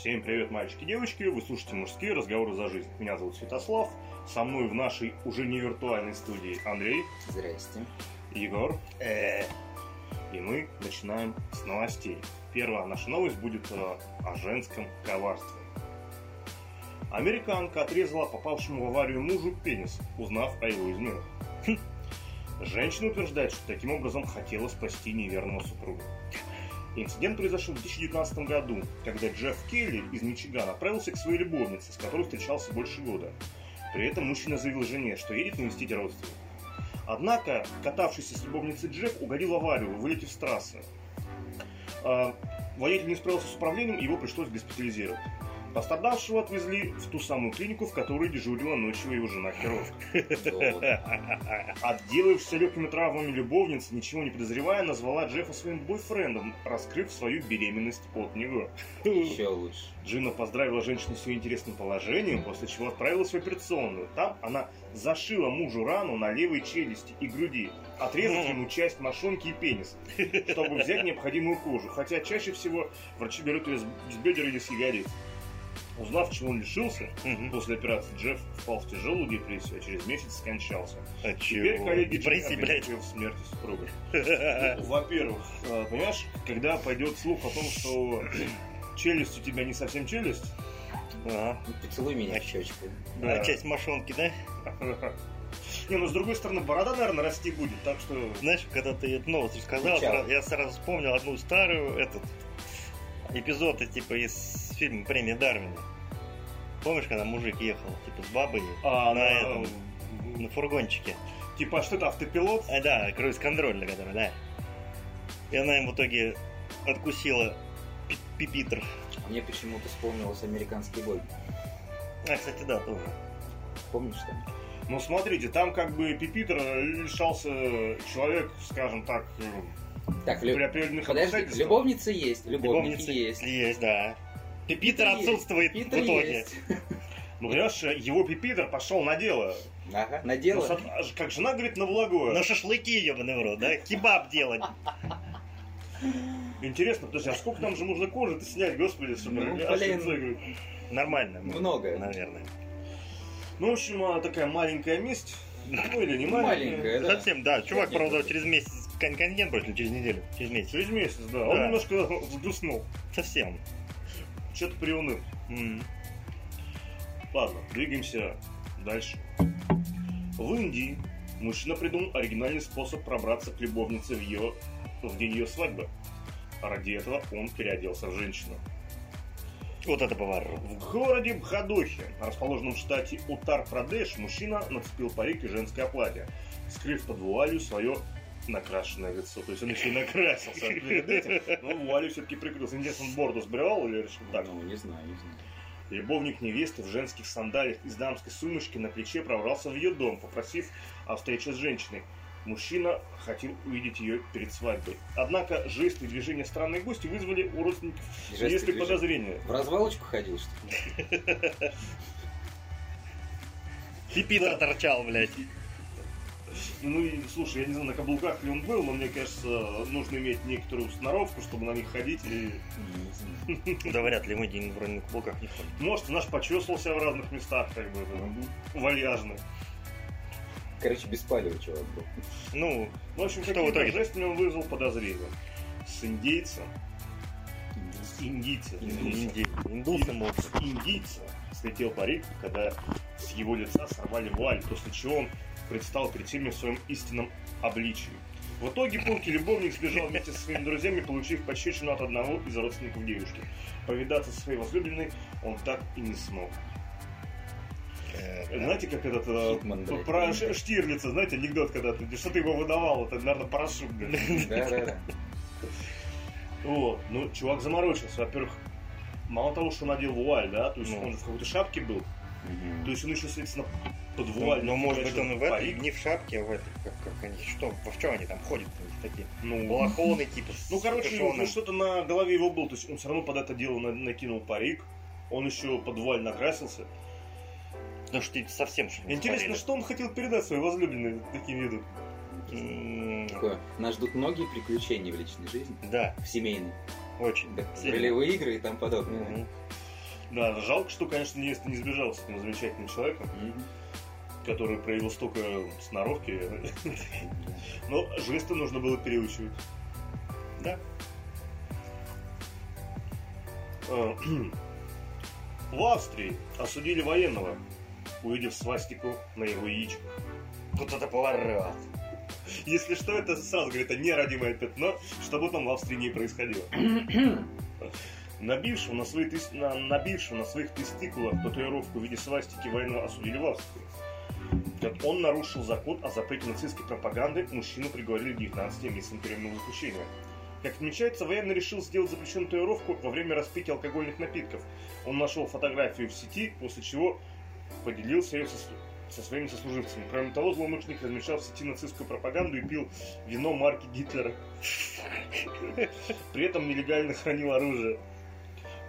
Всем привет, мальчики и девочки. Вы слушаете мужские разговоры за жизнь. Меня зовут Святослав. Со мной в нашей уже не виртуальной студии Андрей, Здрасте. Егор. И мы начинаем с новостей. Первая наша новость будет э, о женском коварстве. Американка отрезала попавшему в аварию мужу пенис, узнав о его изменах. Хм. Женщина утверждает, что таким образом хотела спасти неверного супруга. Инцидент произошел в 2019 году, когда Джефф Келли из Мичигана отправился к своей любовнице, с которой встречался больше года. При этом мужчина заявил жене, что едет навестить родственников. Однако, катавшийся с любовницей Джефф угодил в аварию, вылетев с трассы. А, водитель не справился с управлением, его пришлось госпитализировать. Пострадавшего отвезли в ту самую клинику, в которой дежурила ночью его жена хирург. Отделавшись легкими травмами любовница, ничего не подозревая, назвала Джеффа своим бойфрендом, раскрыв свою беременность от него. Еще лучше. Джина поздравила женщину с ее интересным положением, после чего отправилась в операционную. Там она зашила мужу рану на левой челюсти и груди, отрезав ему часть мошонки и пенис, чтобы взять необходимую кожу. Хотя чаще всего врачи берут ее с бедер или с ягодиц. Узнав, чего он лишился, Мгм. после операции Джефф впал в тяжелую депрессию, а через месяц скончался. А Теперь чего? коллеги Депрессия, блядь. в смерти супруга. Ну, Во-первых, э, понимаешь, когда пойдет слух о том, что челюсть у тебя не совсем челюсть, Ага. Ну, Поцелуй меня в щечку. да. А часть мошонки, да? Не, ну с другой стороны, борода, наверное, расти будет, так что... Знаешь, когда ты эту новость рассказал, я сразу вспомнил одну старую, этот, эпизод, типа, из фильма «Премия Дарвина». Помнишь, когда мужик ехал, типа, с бабой А, на на- этом, на фургончике? Типа, а что это, автопилот? А, да, круиз-контроль, на который, да. И она им в итоге откусила пи- пипитр. А Мне почему-то вспомнился американский бой. А, кстати, да, тоже. Помнишь там? Ну, смотрите, там как бы Пипитер лишался человек, скажем так, э, Так, при определенных подожди, любовница есть, любовники Любовница есть. Есть, да. Пипитер отсутствует Питер в итоге. есть. Ну, понимаешь, его Пипитер пошел на дело. Ага, на Ну, дело. од- как жена говорит, на благое. На шашлыки, ебаный в рот, да? Кебаб делать. Интересно, подожди, а сколько там же можно кожи-то снять, господи, чтобы Ну, блин. Нормально. Много. Наверное. Ну, в общем, а, такая маленькая месть. Ну, или не Маленькая, маленькая. да. Совсем, да. Чувак, правда, через месяц кон- континент бросил, через неделю. Через месяц. Через месяц, да. Он Да. немножко взгрустнул. Совсем. Что-то приуныл. М. Ладно, двигаемся дальше. В Индии мужчина придумал оригинальный способ пробраться к любовнице в, ее, в день ее свадьбы. Ради этого он переоделся в женщину. Вот это поворот. В городе Бхадохе, расположенном в штате Утар-Прадеш, мужчина нацепил парик и женское платье, скрыв под вуалью свое накрашенное лицо. То есть он еще и накрасился перед этим, но вуалью все-таки прикрылся. Интересно, он бороду сбривал или решил так? Ну, не знаю, не знаю. Любовник невесты в женских сандалиях и с дамской сумочки на плече пробрался в ее дом, попросив о встрече с женщиной. Мужчина хотел увидеть ее перед свадьбой. Однако жесты и движения странной гости вызвали у родственников Жесты если подозрения. В развалочку ходил, что ли? Пипитер торчал, блядь. Ну и слушай, я не знаю, на каблуках ли он был, но мне кажется, нужно иметь некоторую сноровку, чтобы на них ходить. И... Да вряд ли мы день вроде на каблуках не ходим. Может, наш почесался в разных местах, как бы, вальяжно. Короче, беспалевый чувак был. Ну, В общем, Что в итоге-то? жестами он вызвал подозрение. С индейцем, с индийцем, инди... индусы могут. с индийца слетел парик, когда с его лица сорвали вуаль, после чего он предстал перед всеми в своем истинном обличии. В итоге пункте любовник сбежал вместе со своими друзьями, получив пощечину от одного из родственников девушки. Повидаться со своей возлюбленной он так и не смог. Э, Знаете, как этот э, Хитман, блядь, про. Ш- Штирлица, знаете, анекдот, когда ты что ты его выдавал, это, наверное, парашют. блядь. Да-да-да. Вот, ну, чувак заморочился. Во-первых, мало того, что надел вуаль, да, то есть Ну. он же в какой-то шапке был, то есть он еще, соответственно, под Ну, вуаль. ну, может быть, он в этой, парик. не в шапке, а в этой, как, как они, что, во что они там ходят, такие Ну, балахоны, типа, ну, короче, капюшоном. ну, что-то на голове его было, то есть он все равно под это дело на- накинул парик, он еще под вуаль накрасился. Ну, что ты совсем что Интересно, смотрели? что он хотел передать своей возлюбленной таким видом? М, Такое, Нас ждут многие приключения в личной жизни, Да, в семейной. очень. Да. Ролевые игры и тому подобное. Мгм. Да, жалко, что, конечно, невеста не сбежала с этим замечательным человеком, Мгм. Который проявил столько сноровки. Но жесты нужно было переучивать. Да. Э, В Австрии осудили военного, увидев свастику на его яичках. Вот это поворот. Если что, это сразу говорит, это нерадимое пятно, что бы там в Австрии не происходило. Набившего на, свои на, набившего на своих тестикулах татуировку в виде свастики военного осудили в Австрии. Он нарушил закон о запрете нацистской пропаганды, мужчину приговорили к 19 месяцам тюремного заключения. Как отмечается, военный решил сделать запрещенную татуировку во время распития алкогольных напитков. Он нашел фотографию в сети, после чего поделился ее со, со своими сослуживцами. Кроме того, злоумышленник размещал в сети нацистскую пропаганду и пил вино марки Гитлера. При этом нелегально хранил оружие.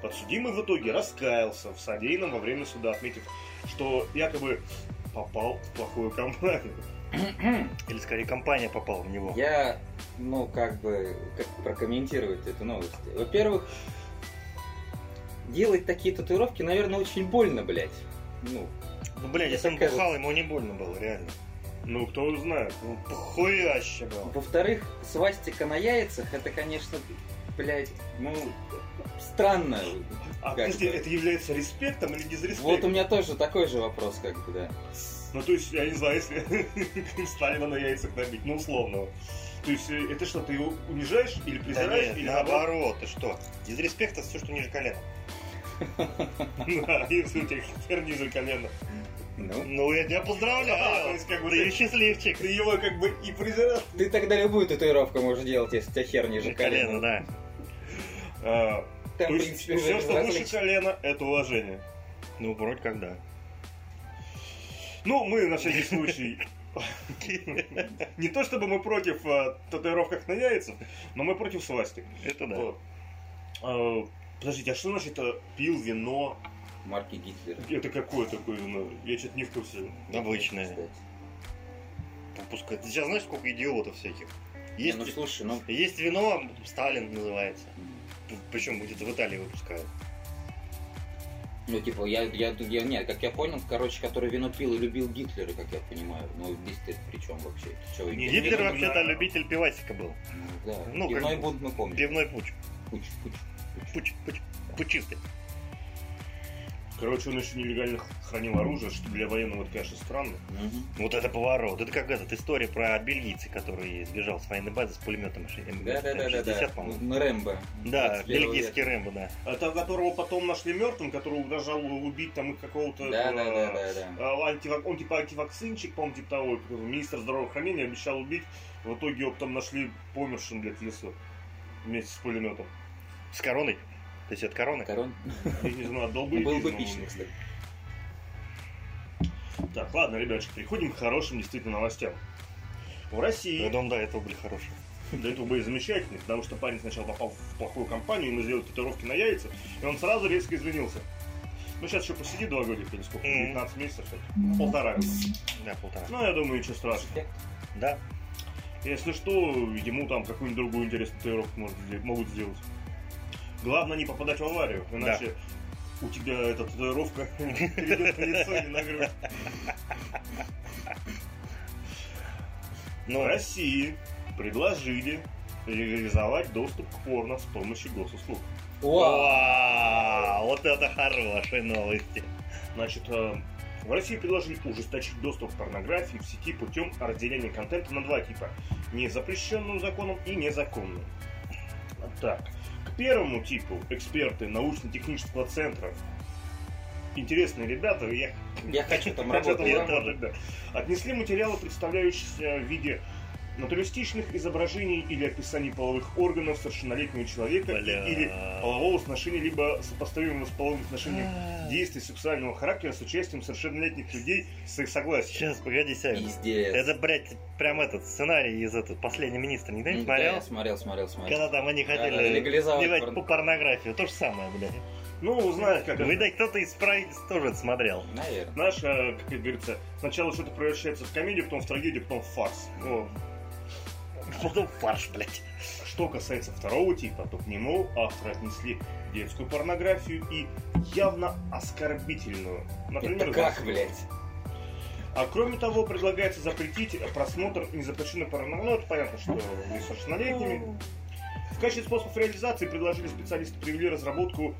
Подсудимый в итоге раскаялся в содеянном во время суда, отметив, что якобы попал в плохую компанию. Или скорее компания попала в него. Я, ну, как бы, как прокомментировать эту новость. Во-первых, делать такие татуировки, наверное, очень больно, блядь. Ну, Ну, блядь, если он бухал, вот- ему не больно было, реально. Ну, кто знает. Ну, похуяще было. Во-вторых, свастика на яйцах, это, конечно, блядь, ну, странно. А Как подожди, это является респектом или дизреспектом? Вот у меня тоже такой же вопрос, как бы, да. Ну, то есть, я не знаю, если Сталина на яйцах набить, ну, условно. То есть, э, это что, ты его унижаешь или Да презираешь, нет, или наоборот, ты что? Из респекта все, что ниже колена. Да, если у тебя хер ниже колена. Ну, Ну, я тебя А, то поздравляю. есть, как бы Ты ты, счастливчик. ты его как бы и презираешь. ты тогда любую татуировку можешь делать, если у тебя хер ниже Ниже колена, колена. да. То в есть, принципе, все, что выше различно. колена, это уважение. Ну, вроде как да. Ну, мы на всякий случай... Не то чтобы мы против э, татуировок на яйцах, но мы против свастик. Это да. Вот. А, Подождите, а что значит э, пил вино? Марки Гитлера. Это какое такое вино? Я что-то не в курсе. Обычное. Пускай. Ты сейчас знаешь, сколько идиотов всяких? Не, Есть, ну слушай, ну... есть вино, Сталин называется. Причем где-то в Италии выпускают. Ну, типа, я, я, я, нет, как я понял, короче, который вино пил и любил Гитлера, как я понимаю. Ну, здесь ты при чем вообще? Чё, Не, Гитлер- Гитлер вообще-то да. любитель пивасика был. Ну, да, ну, как пивной бы- бунт мы помним. Пивной пуч. Пуч, пуч. Пуч, пуч, пучистый. Короче, он еще нелегально хранил оружие, что для военного это, конечно, странно. Мгм. Вот это поворот. Это как этот история про бельгийца, который сбежал с военной базы с пулеметом М- Да-да-да-да-да. М60, по-моему. Ну, Рэмбо. Да, 21 бельгийский век. Рэмбо, да. Это которого потом нашли мертвым, которого угрожал убить там их какого-то... э, Да-да-да-да. а, антивак- Он типа антивакцинчик, по-моему, типа того, министр здравоохранения обещал убить. В итоге его потом нашли помершим, блядь, в лесу. Вместе с пулеметом. С короной. То есть это корона? Корон. Я не знаю, Ну, Был бы эпично, кстати. Так, ладно, ребятушки, переходим к хорошим действительно новостям. В России... Я думаю, да, это были хорошие. До этого были замечательные, потому что парень сначала попал в плохую компанию, ему сделали татуировки на яйца, и он сразу резко извинился. Ну, сейчас еще посиди два годика или сколько, Мгм. 19 месяцев, что ли? полтора. Да, полтора. Ну, я думаю, ничего страшного. Да. Если что, ему там какую-нибудь другую интересную татуировку могут сделать. Главное не попадать в аварию, иначе у тебя эта татуировка перейдет на лицо или на грудь. Но В России предложили легализовать доступ к порно с помощью госуслуг. Вау! Вот это хорошие новости. Значит, э, в России предложили ужесточить доступ к порнографии в сети путем разделения контента на два типа. Незапрещенным законом и незаконным. Так, первому типу эксперты научно-технического центра интересные ребята, я Я хочу там работать. да. Отнесли материалы, представляющиеся в виде натуралистичных изображений или описаний половых органов совершеннолетнего человека Бля. или полового сношения, либо сопоставимого с половым сношением действий сексуального характера с участием совершеннолетних людей с их согласия. Сейчас, погоди. Пиздец. Это, блядь, прям этот сценарий из этот последний министр. Никто не Да, смотрел? я смотрел, смотрел, смотрел. Когда там они Да, да, хотели легализовать порно- по порнографию. То же самое, блядь. Ну, знаешь, как это. Видать, кто-то из правительства тоже это смотрел. Наверное. Знаешь, как говорится, сначала что-то превращается в комедию, потом в трагедию, потом в фарс. Ну, Потом фарш, блядь. Что касается второго типа, то к нему авторы отнесли детскую порнографию и явно оскорбительную. Например, Это как, блядь? А кроме того, предлагается запретить просмотр незапрещенной порнографии. Ну, это понятно, что несовершеннолетними. В качестве способов реализации предложили специалисты привели разработку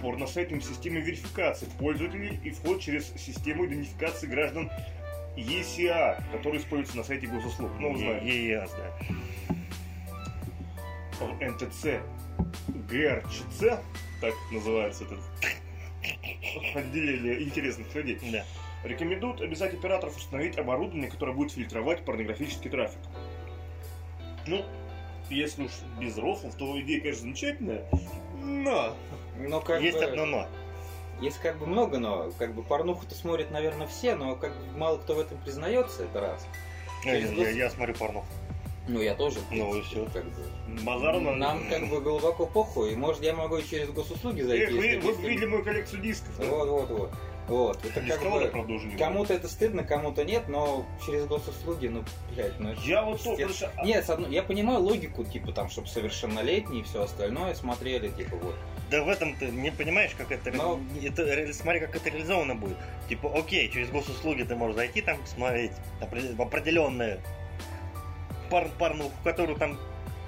порносайтом системы верификации пользователей и вход через систему идентификации граждан ECA, который используется на сайте госуслуг. Ну, вы знаете. ЕЕС, да. НТЦ ГРЧЦ, так называется это отделение интересных людей, Да. рекомендуют обязать операторов установить оборудование, которое будет фильтровать порнографический трафик. Ну, если уж без рофлов, то идея, конечно, замечательная, но... Ну, как Есть бы, одно но. Есть как бы много, но как бы порнуху-то смотрят, наверное, все, но как бы мало кто в этом признается, это раз. Я, Через я- я смотрю порно. Ну, я тоже. Ну, и всё. Как бы. Базару надо. Нам как бы глубоко похуй. Может, я могу через госуслуги зайти. Эх, вы, вы если- видели мою коллекцию дисков, да? Вот, вот, вот. Вот. Это как бы... правда, уже не Кому-то это стыдно, кому-то нет, но через госуслуги, ну, блядь, ну... Я вот только... естественно. Нет, с одной- я понимаю логику, типа, там, чтобы совершеннолетние и все остальное смотрели, типа, вот. Да в этом ты не понимаешь, как это, Но- это смотри, как это реализовано будет. Типа, окей, через госуслуги ты можешь зайти там смотреть опре- в определенную пар, парнуху, которую там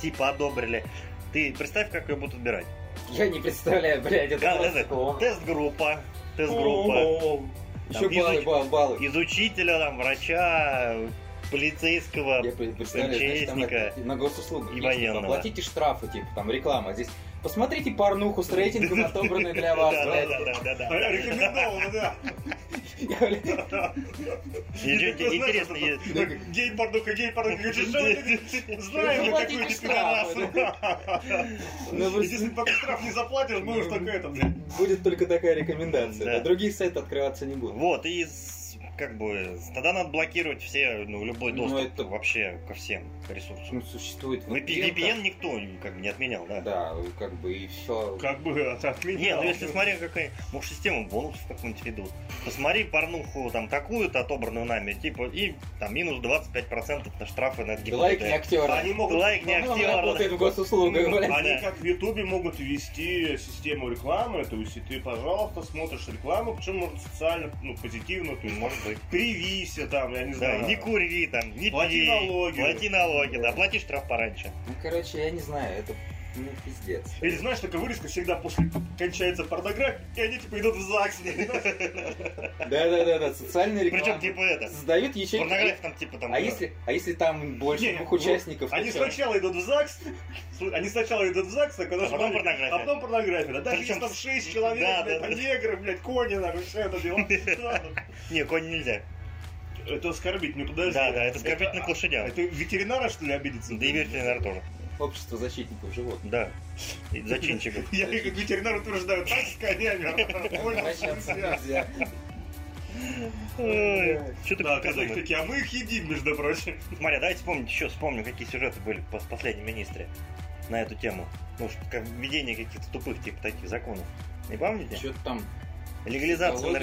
типа одобрили. Ты представь, как ее будут отбирать. Я не представляю, блядь, это Да, это Тест-группа, тест-группа. Еще Там баллы, баллы, баллы. Из учителя, там, врача, полицейского. Я представляю, знаешь, там МЧСника на госуслугах. и есть, военного. типа, Платите штрафы, типа, там, реклама. Здесь посмотрите порнуху с рейтингом, отобранной для вас, Да, блядь. да, да, да, да. А, Рекомендовано, да. Интересно, Гей-порнуха, гей-порнуха. Знаем, Заплатите какой ты пидорас. Ну, Если ты пока штраф не заплатишь, можешь только это, блядь. Будет только такая рекомендация. Да. да, Другие сайты открываться не будут. Вот, и с- как бы тогда надо блокировать все, ну, любой Ну, доступ это- вообще ко всем ресурсам. Ну, существует VPN, VPN никто как бы не отменял, да? Да, как бы и все. Как бы от Не, меня. ну если смотри, какая, может, систему бонусов какую-нибудь ведут. Посмотри порнуху там такую-то, отобранную нами, типа, и там минус 25% на штрафы на ГИБДД. Лайкни актера. Они могут... Лайкни актера. работает в госуслугах, блядь. Они как в Ютубе могут ввести систему рекламы, то есть и ты, пожалуйста, смотришь рекламу, причем может социально, ну, позитивно, то есть Может быть. Привися там, я не Да, знаю. не кури там, не Плати пей, налоги. Плати налоги, да, плати штраф пораньше. Ну, короче, я не знаю, это ну, пиздец. Или знаешь, такая вырезка всегда после кончается порнография, и они типа идут в ЗАГС. Да-да-да, социальные Причем рекламы. типа это, Сдают ячейки. порнография там типа там... А да. если, а если там больше двух ну, участников? Они сначала идут в ЗАГС, они сначала идут в ЗАГС, А потом порнография. а потом порнография. Да, даже Причем если там шесть человек, Да, блядь, да, да. негры, блядь, кони, нахуй, все это дело. Да, Не, конь нельзя. Это оскорбить, ну подожди. Да, да, это оскорбительно к лошадям. Это ветеринара, что ли, обидится? Да и ветеринар тоже. Общество защитников животных. Да. И зачинщиков. Я как ветеринар утверждаю, так с конями. Нельзя. Что ты Да, казахи такие, а мы их едим, между прочим. Смотри, давайте вспомнить еще, вспомним, какие сюжеты были в пос- последнем министре на эту тему. Ну, как введение каких-то тупых, типа, таких законов. Не помните? Что-то там... Легализация, нар-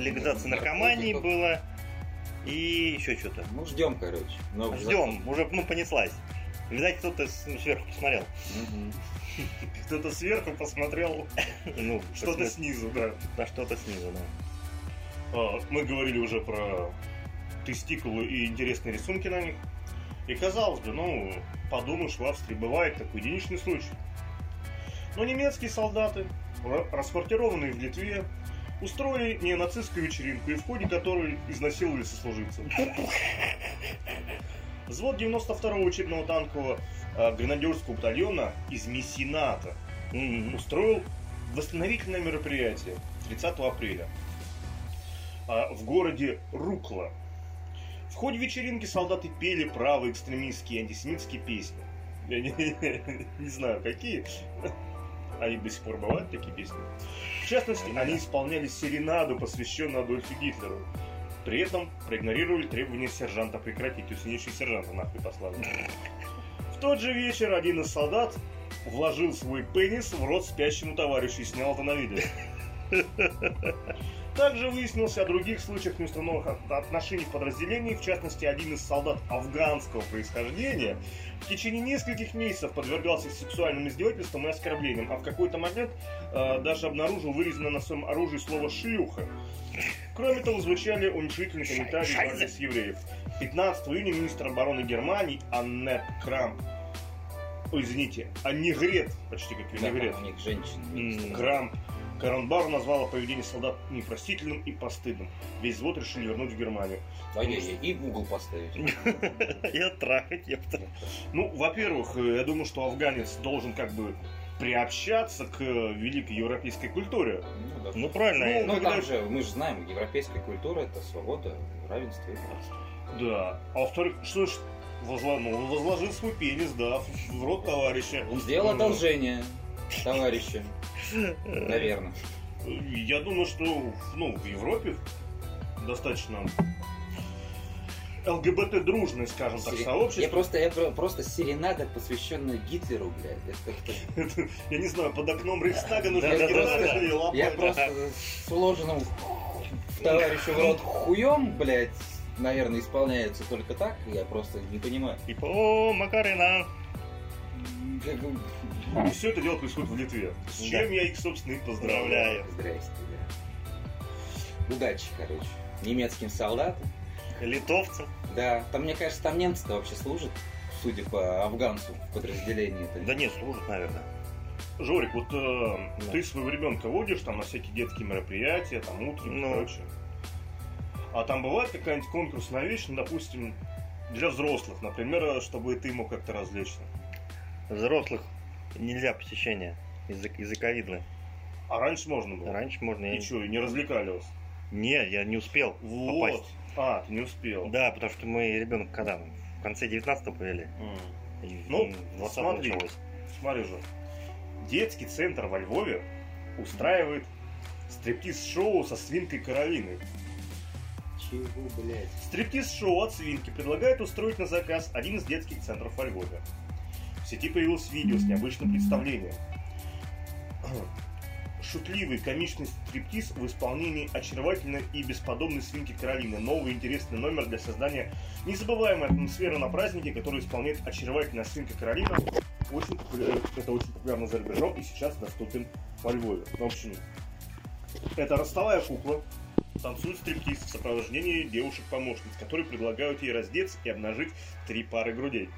легализация наркомании было. И еще что-то. Ну, ждем, короче. Ждем, уже, ну, понеслась. Видать, кто-то ну, сверху посмотрел. Кто-то сверху посмотрел Ну, что-то снизу, да. на что-то снизу, да. А, Мы говорили уже про тестикулы и интересные рисунки на них. И казалось бы, ну, подумаешь, в Австрии бывает такой единичный случай. Но немецкие солдаты, ра- расквартированные в Литве, устроили неонацистскую вечеринку, и в ходе которой изнасиловали сослуживцев. Взвод 92-го учебного танкового а, гренадерского батальона из Мессината устроил восстановительное мероприятие 30 апреля а, в городе Рукла. В ходе вечеринки солдаты пели правые экстремистские антисемитские песни. Я не, не знаю, какие. Они до сих пор бывают, такие песни. В частности, они исполняли серенаду, посвященную Адольфу Гитлеру. При этом проигнорировали требования сержанта прекратить. То есть они сержанта нахуй послали. В тот же вечер один из солдат вложил свой пенис в рот спящему товарищу и снял это на видео. Также выяснилось о других случаях неустановленных от- отношений в подразделении, в частности, один из солдат афганского происхождения в течение нескольких месяцев подвергался сексуальным издевательствам и оскорблениям, а в какой-то момент э, даже обнаружил вырезанное на своем оружии слово «шлюха». Кроме того, звучали уменьшительные комментарии в адрес евреев. 15 июня министр обороны Германии Аннет Крамп Ой, извините, Аннегрет, почти как Да, винегрет. у них министры. Крамп. Каранбар назвала поведение солдат непростительным и постыдным. Весь взвод решили вернуть в Германию. Ай-яй-яй, И в угол поставить. Я трахать, ёпта. Ну, во-первых, э, я думаю, что афганец должен как бы приобщаться к э, великой европейской культуре. Ну, да. Ну правильно. Ну, когда- там же, мы же знаем, европейская культура это свобода, равенство и братство. Да. А во-вторых, что ж, ну, возложил свой пенис, да, в, в рот товарища. Он сделал Ну, одолжение, товарищи, наверное. Я думаю, что ну, в Европе достаточно ЛГБТ дружное, скажем так, Сире- сообщество. Я просто, я про- просто серенада, посвященная Гитлеру, блядь. Это как-то... Я не знаю, под окном Рейхстага нужно лопаты. Я просто с вложенным в товарищу в рот хуем, блядь, наверное, исполняется только так. Я просто не понимаю. Типа, о, Макарина. И все это дело происходит в Литве. С Да. чем я их, собственно, и поздравляю. Здрасте, да. Удачи, короче. Немецким солдатам. Литовцев. Да, там, мне кажется, там немцы вообще служат, судя по афганцу в подразделении. Да нет, служат, наверное. Жорик, вот э, Да. ты своего ребенка водишь там на всякие детские мероприятия, там утренние Ну. и прочее. А там бывает какая-нибудь конкурсная вещь, ну, допустим, для взрослых, например, чтобы ты мог как-то развлечься. Взрослых нельзя посещение язык, языковидное. А раньше можно было. Раньше можно... я- И что, и не развлекали вас? Не, я не успел Вот. попасть. А, ты не успел. Да, потому что мы ребенок когда? В конце 19-го повели. И Ну, 20 смотри. началось. Смотри же. Детский центр во Львове устраивает стриптиз-шоу со свинкой Каролиной. Чего, блядь? Стриптиз-шоу от свинки предлагает устроить на заказ один из детских центров во Львове. Сети появилось видео с необычным представлением. Шутливый, комичный стриптиз в исполнении очаровательной и бесподобной свинки Каролины. Новый интересный номер для создания незабываемой атмосферы на празднике, который исполняет очаровательная свинка Каролина. Очень популя- Это очень популярно за рубежом и сейчас доступен во Львове. В общем, это ростовая кукла, танцует стриптиз в сопровождении девушек-помощниц, которые предлагают ей раздеться и обнажить три пары грудей.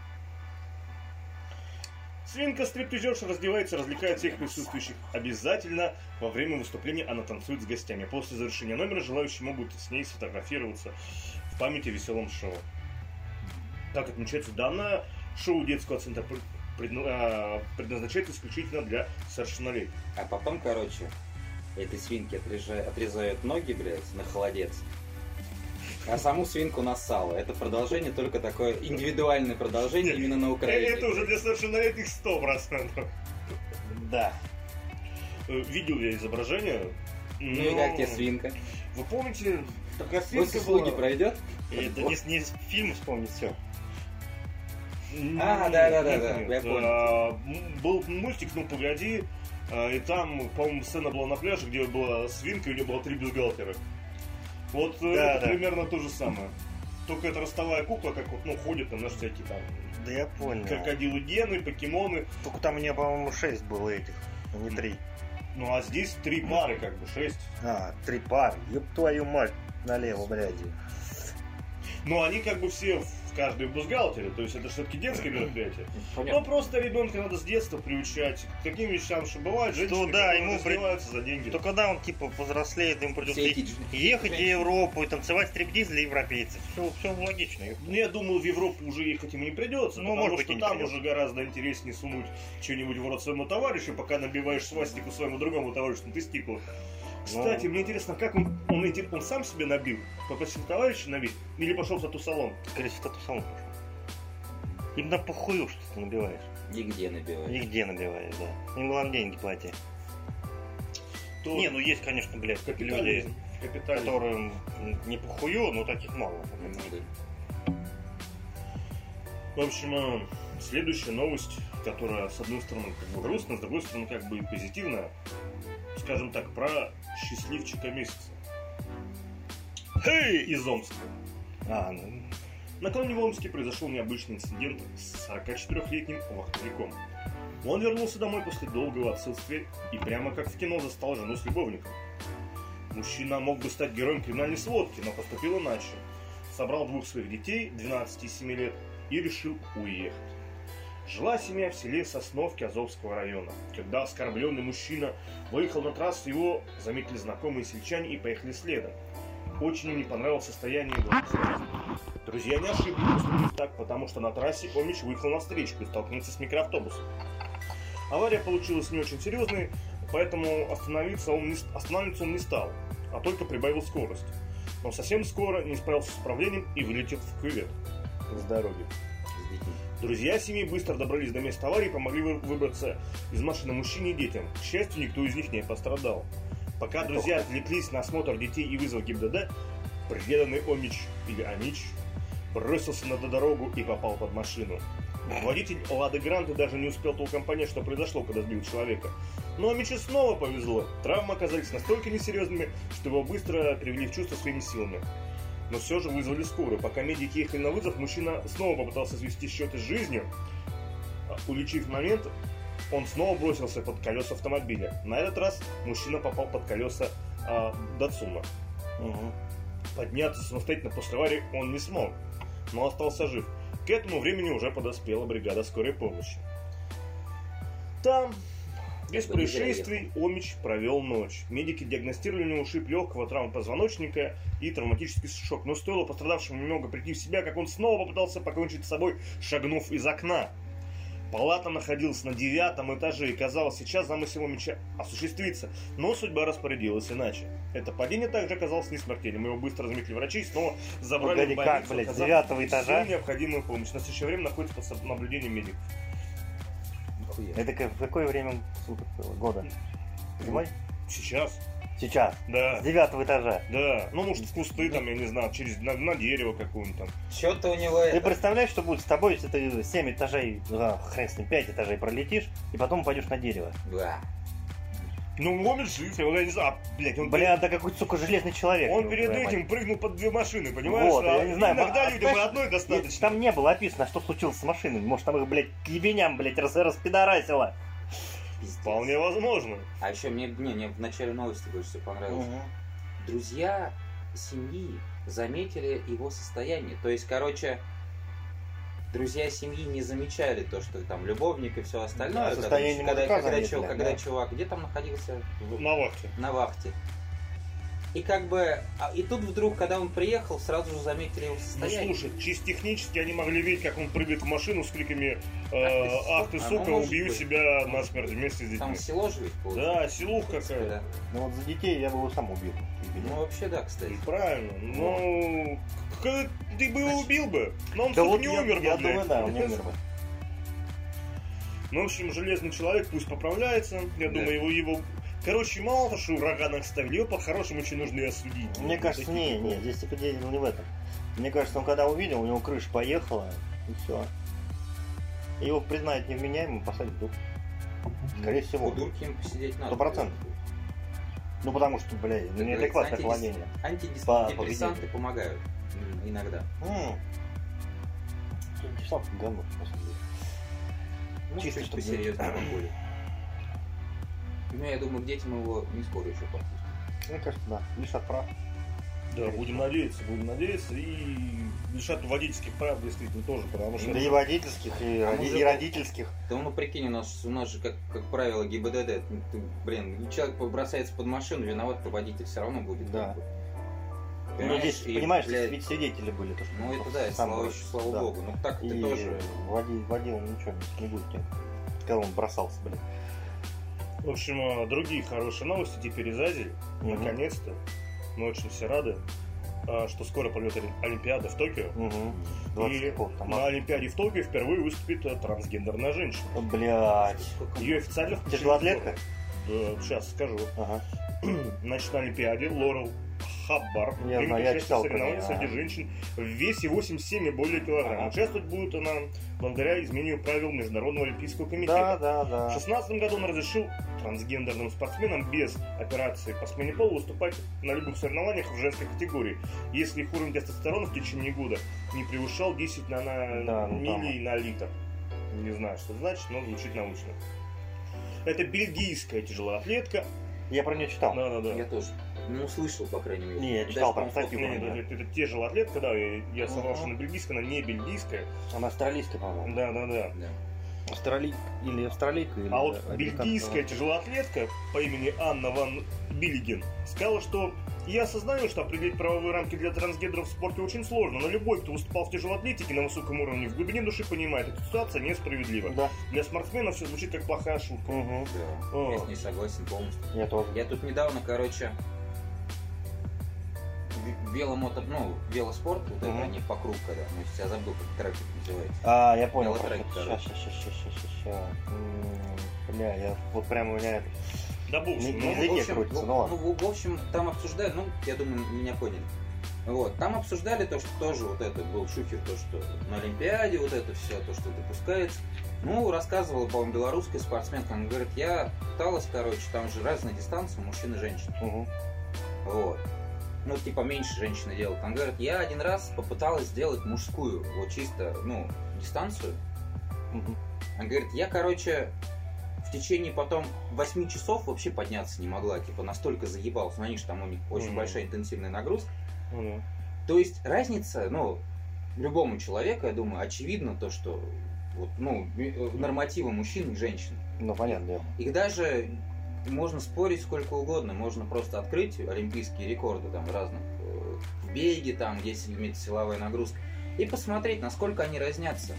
Свинка стриптизерша раздевается развлекает всех присутствующих. Обязательно во время выступления она танцует с гостями. После завершения номера желающие могут с ней сфотографироваться в памяти о веселом шоу. Так отмечается данное шоу детского центра а, предназначается исключительно для совершеннолетних. А потом, короче, этой свинке отрежа- отрезают ноги, блядь, на холодец. А саму свинку на сало. Это продолжение, только такое индивидуальное продолжение именно на Украине. Это уже для совершеннолетних 100%. Да. Э, Видел я изображение. Ну и как тебе свинка? Вы помните, такая свинка После слуги пройдет? Это не, не из фильма вспомнить все. А, да-да-да-да, Нет, я понял. а, м, Был мультик, ну погоди, а, и там, по-моему, сцена была на пляже, где была свинка, и у нее было три бюстгальтера. Вот э, Да, это да. примерно то же самое. Только это ростовая кукла, как вот, ну, ходит там, знаешь, всякие там Да я понял. крокодилы гены, покемоны. Только там у меня, по-моему, 6 было этих, а не 3. Ну, а здесь три пары, как бы, шесть. А, три пары. Ёб твою мать. Налево, блядь. Но они как бы все в каждой в бюстгальтере, то есть это все-таки детское мероприятие. Но Понятно. просто ребенка надо с детства приучать к таким вещам, что бывает женщины, да, которые ему при- за деньги. То когда он типа повзрослеет, ему придется ехать в. Европу и танцевать стриптиз для европейцев. Все, все логично. Ну, я думаю, в Европу уже ехать ему не придется, Ну, потому может быть, что не там придется. уже гораздо интереснее сунуть что-нибудь в рот своему товарищу, пока набиваешь свастику своему другому товарищу на тестикулу. Кстати, Ну. мне интересно, как он, он, эти- он сам себе набил? Попросил товарища набить? Или пошел в тату-салон? Скорее всего, тату-салон пошел. Им на похую, что ты набиваешь. Нигде набивать. Нигде набиваешь, да. Им главное деньги плати. То Не, ну есть, конечно, блядь, люди, капитализм. Капитализм. которым не похую, но таких мало. В общем, э, следующая новость, которая, с одной стороны, как бы грустная, с другой стороны, как бы и позитивная. Скажем так, про счастливчика месяца. Хей! Из Омска. А, ну, Накануне в Омске произошел необычный инцидент с 44-летним вахтовиком. Он вернулся домой после долгого отсутствия и прямо как в кино застал жену с любовником. Мужчина мог бы стать героем криминальной сводки, но поступил иначе. Собрал двух своих детей, 12 и 7 лет, и решил уехать. Жила семья в селе Сосновки Азовского района. Когда оскорбленный мужчина выехал на трассу, его заметили знакомые сельчане и поехали следом. Очень им не понравилось состояние его. Друзья не ошиблись, так, потому что на трассе Омич выехал на встречку и столкнулся с микроавтобусом. Авария получилась не очень серьезной, поэтому остановиться он не, останавливаться он не стал, а только прибавил скорость. Но совсем скоро не справился с управлением и вылетел в кювет с дороги. Друзья семьи быстро добрались до места аварии и помогли вы- выбраться из машины мужчине и детям. К счастью, никто из них не пострадал. Пока друзья отвлеклись на осмотр детей и вызов ГИБДД, преданный Омич или Амич бросился на дорогу и попал под машину. Водитель Лады Гранта даже не успел толком понять, что произошло, когда сбил человека. Но Амичу снова повезло. Травмы оказались настолько несерьезными, что его быстро привели в чувство своими силами. Но все же вызвали скорую. Пока медики ехали на вызов, мужчина снова попытался свести счеты с жизнью. А, Уличив момент, он снова бросился под колеса автомобиля. На этот раз мужчина попал под колеса а, Датсуна. мгм. Подняться самостоятельно после аварии он не смог, но остался жив. К этому времени уже подоспела бригада скорой помощи. Там, без Как происшествий, Омич провел ночь. Медики диагностировали у него ушиб легкого, травм позвоночника и травматический шок. Но стоило пострадавшему немного прийти в себя, как он снова попытался покончить с собой, шагнув из окна. Палата находилась на девятом этаже, и казалось, сейчас замысел Омича осуществится. Но судьба распорядилась иначе. Это падение также оказалось не смертельным. Его быстро заметили врачи и снова забрали Погоди, в как, больницу, блядь, с оказав девятого всю этажа? необходимую помощь. В настоящее время находится под наблюдением медиков. Нихуя. Это в какое время суток было? года? Зимой? Сейчас? Сейчас. Да. С девятого этажа. Да. Ну, может, в кусты там, я не знаю, через на, на дерево какое-нибудь там. Чё-то у него Ты это... представляешь, что будет с тобой, если ты 7 этажей, а, хрен с ним, 5 этажей пролетишь, и потом упадешь на дерево? Да. Ну, он жив, я не знаю, а, блядь, он Бля, да какой, сука, железный человек. Он перед мать. этим прыгнул под две машины, понимаешь? Вот, А я не знаю, Иногда а, людям и знаешь, одной достаточно. Там не было описано, что случилось с машиной. Может, там их, блядь, к ебеням, блядь, рас распидорасило. Пиздец. Вполне возможно. А еще мне, не, мне в начале новости больше всего понравилось. Друзья семьи заметили его состояние. То есть, короче, друзья семьи не замечали то, что там любовник и все остальное. Да, когда- состояние когда, когда, заметили, чувак, когда да. чувак где там находился? В- На вахте. на вахте. И как бы, а- и тут вдруг, когда он приехал, сразу же заметили его Ну состояние. слушай, чисто технически они могли видеть, как он прыгает в машину с криками э, сука». «Ах ты, сука, ну, убью быть. себя насмерть вместе с Там детьми». село же ведь получается. Да, принципе, какая. да. Ну вот за детей я бы его сам убил. Ну вообще да, кстати. Правильно. Ну, ты бы его убил бы. Но он, Да сука, вот не я, умер бы, я блядь. думаю, да, он не умер бы. Ну, в общем, железный человек пусть поправляется. Я Да. думаю, его, его... Короче, мало то, что врага наставили, его по-хорошему очень нужно и осудить. Мне Вот кажется, не, не, здесь типа дело не в этом. Мне кажется, он когда увидел, у него крыша поехала, и все. Его признают невменяемым, посадят в дух. Скорее всего. У дурки им посидеть надо. Сто процентов. Ну потому что, блядь, Так, неадекватное. По Антидепрессанты помогают. Иногда. Говно, на самом деле. Ну, Чисто, чтобы- поболее. Ну, я думаю, к детям его не скоро еще попустят. Мне кажется, да. Лишат прав. Да, будем надеяться, будем надеяться. И лишат водительских прав действительно тоже, потому что... Да и водительских, и, А роди- мужик- и родительских. Да ну прикинь, у нас, у нас же, как, как правило, ГИБДД, ну, ты, блин, человек бросается под машину, виноват водитель все равно будет. Да. Ну, Понимаешь, здесь, и, понимаешь, блядь, ведь свидетели были. То, что Ну это да, сам слава, бросил, слава да. богу. Ну так И ты тоже. води- водил ничего не будет. Когда он бросался, блин. В общем, а, другие хорошие новости теперь из Азии. Мгм. Наконец-то. Мы очень все рады, а, что скоро пройдет Оли- Олимпиада в Токио. Угу. 20 И на Олимпиаде в Токио впервые выступит а, трансгендерная женщина. Блять. Ее официально включили Тяжелоатлетка? сейчас скажу. Ага. Значит, на Олимпиаде Лорел Хаббар. Я примет знаю, я участие в читал про соревнованиях неё, среди женщин в весе 87 и более килограмм. Ага. Участвовать будет она благодаря изменению правил Международного олимпийского Да, комитета. да, В да. 2016 году он разрешил трансгендерным спортсменам без операции по смене пола выступать на любых соревнованиях в женской категории, если их уровень тестостерона в течение года не превышал 10 Да, ну, наномилий на литр. Не знаю, что значит, но звучит научно. Это бельгийская тяжелоатлетка. Я про нее читал. Да, да, да. Я тоже. Ну, слышал, по крайней мере. Не, я Даже, читал там по-моему, статью. Не, не, это, это тяжелоатлетка, да, я, я соврал, что она бельгийская, она не бельгийская. Она австралийская, по-моему. Да, да, да. Да. Австралий... Или австралийка, или... А вот бельгийская тяжелоатлетка по имени Анна Ван Биллиген сказала, что я осознаю, что определить правовые рамки для трансгендеров в спорте очень сложно, но любой, кто выступал в тяжелоатлетике на высоком уровне, в глубине души понимает, эта ситуация несправедлива. Да. Для спортсменов все звучит как плохая шутка. Угу. Да. О. Я с ней согласен полностью. Я тоже. Я тут недавно, короче, веломото, ну, велоспорт, вот это, они по кругу, когда, ну, я забыл, как трек называется. А, я понял. Велотрек, Сейчас, сейчас, сейчас, сейчас, сейчас. Бля, я вот прямо у меня... Да. Не- Ну, не в языке общем, крутится, в- ну ладно. ну, в, в общем, там обсуждали, ну, я думаю, меня поняли. Вот, там обсуждали то, что тоже вот это был шухер, то, что на Олимпиаде вот это все, то, что допускается. Ну, рассказывала, по-моему, белорусская спортсменка, она говорит, я пыталась, короче, там же разные дистанции, мужчин и женщин. Угу. Вот. Ну, типа, меньше женщины делают. Она говорит, я один раз попыталась сделать мужскую, вот чисто, ну, дистанцию. Угу. Она говорит, я, короче, в течение потом 8 часов вообще подняться не могла. Типа, настолько заебался. Ну, они же там у них очень Мгм. большая интенсивная нагрузка. Ну, да. То есть разница, ну, любому человеку, я думаю, очевидно то, что вот, ну, э, нормативы мужчин и женщин. Ну, понятное дело. Их даже можно спорить сколько угодно, можно просто открыть олимпийские рекорды там разных э, в беге, там, если имеет силовая нагрузка, и посмотреть, насколько они разнятся.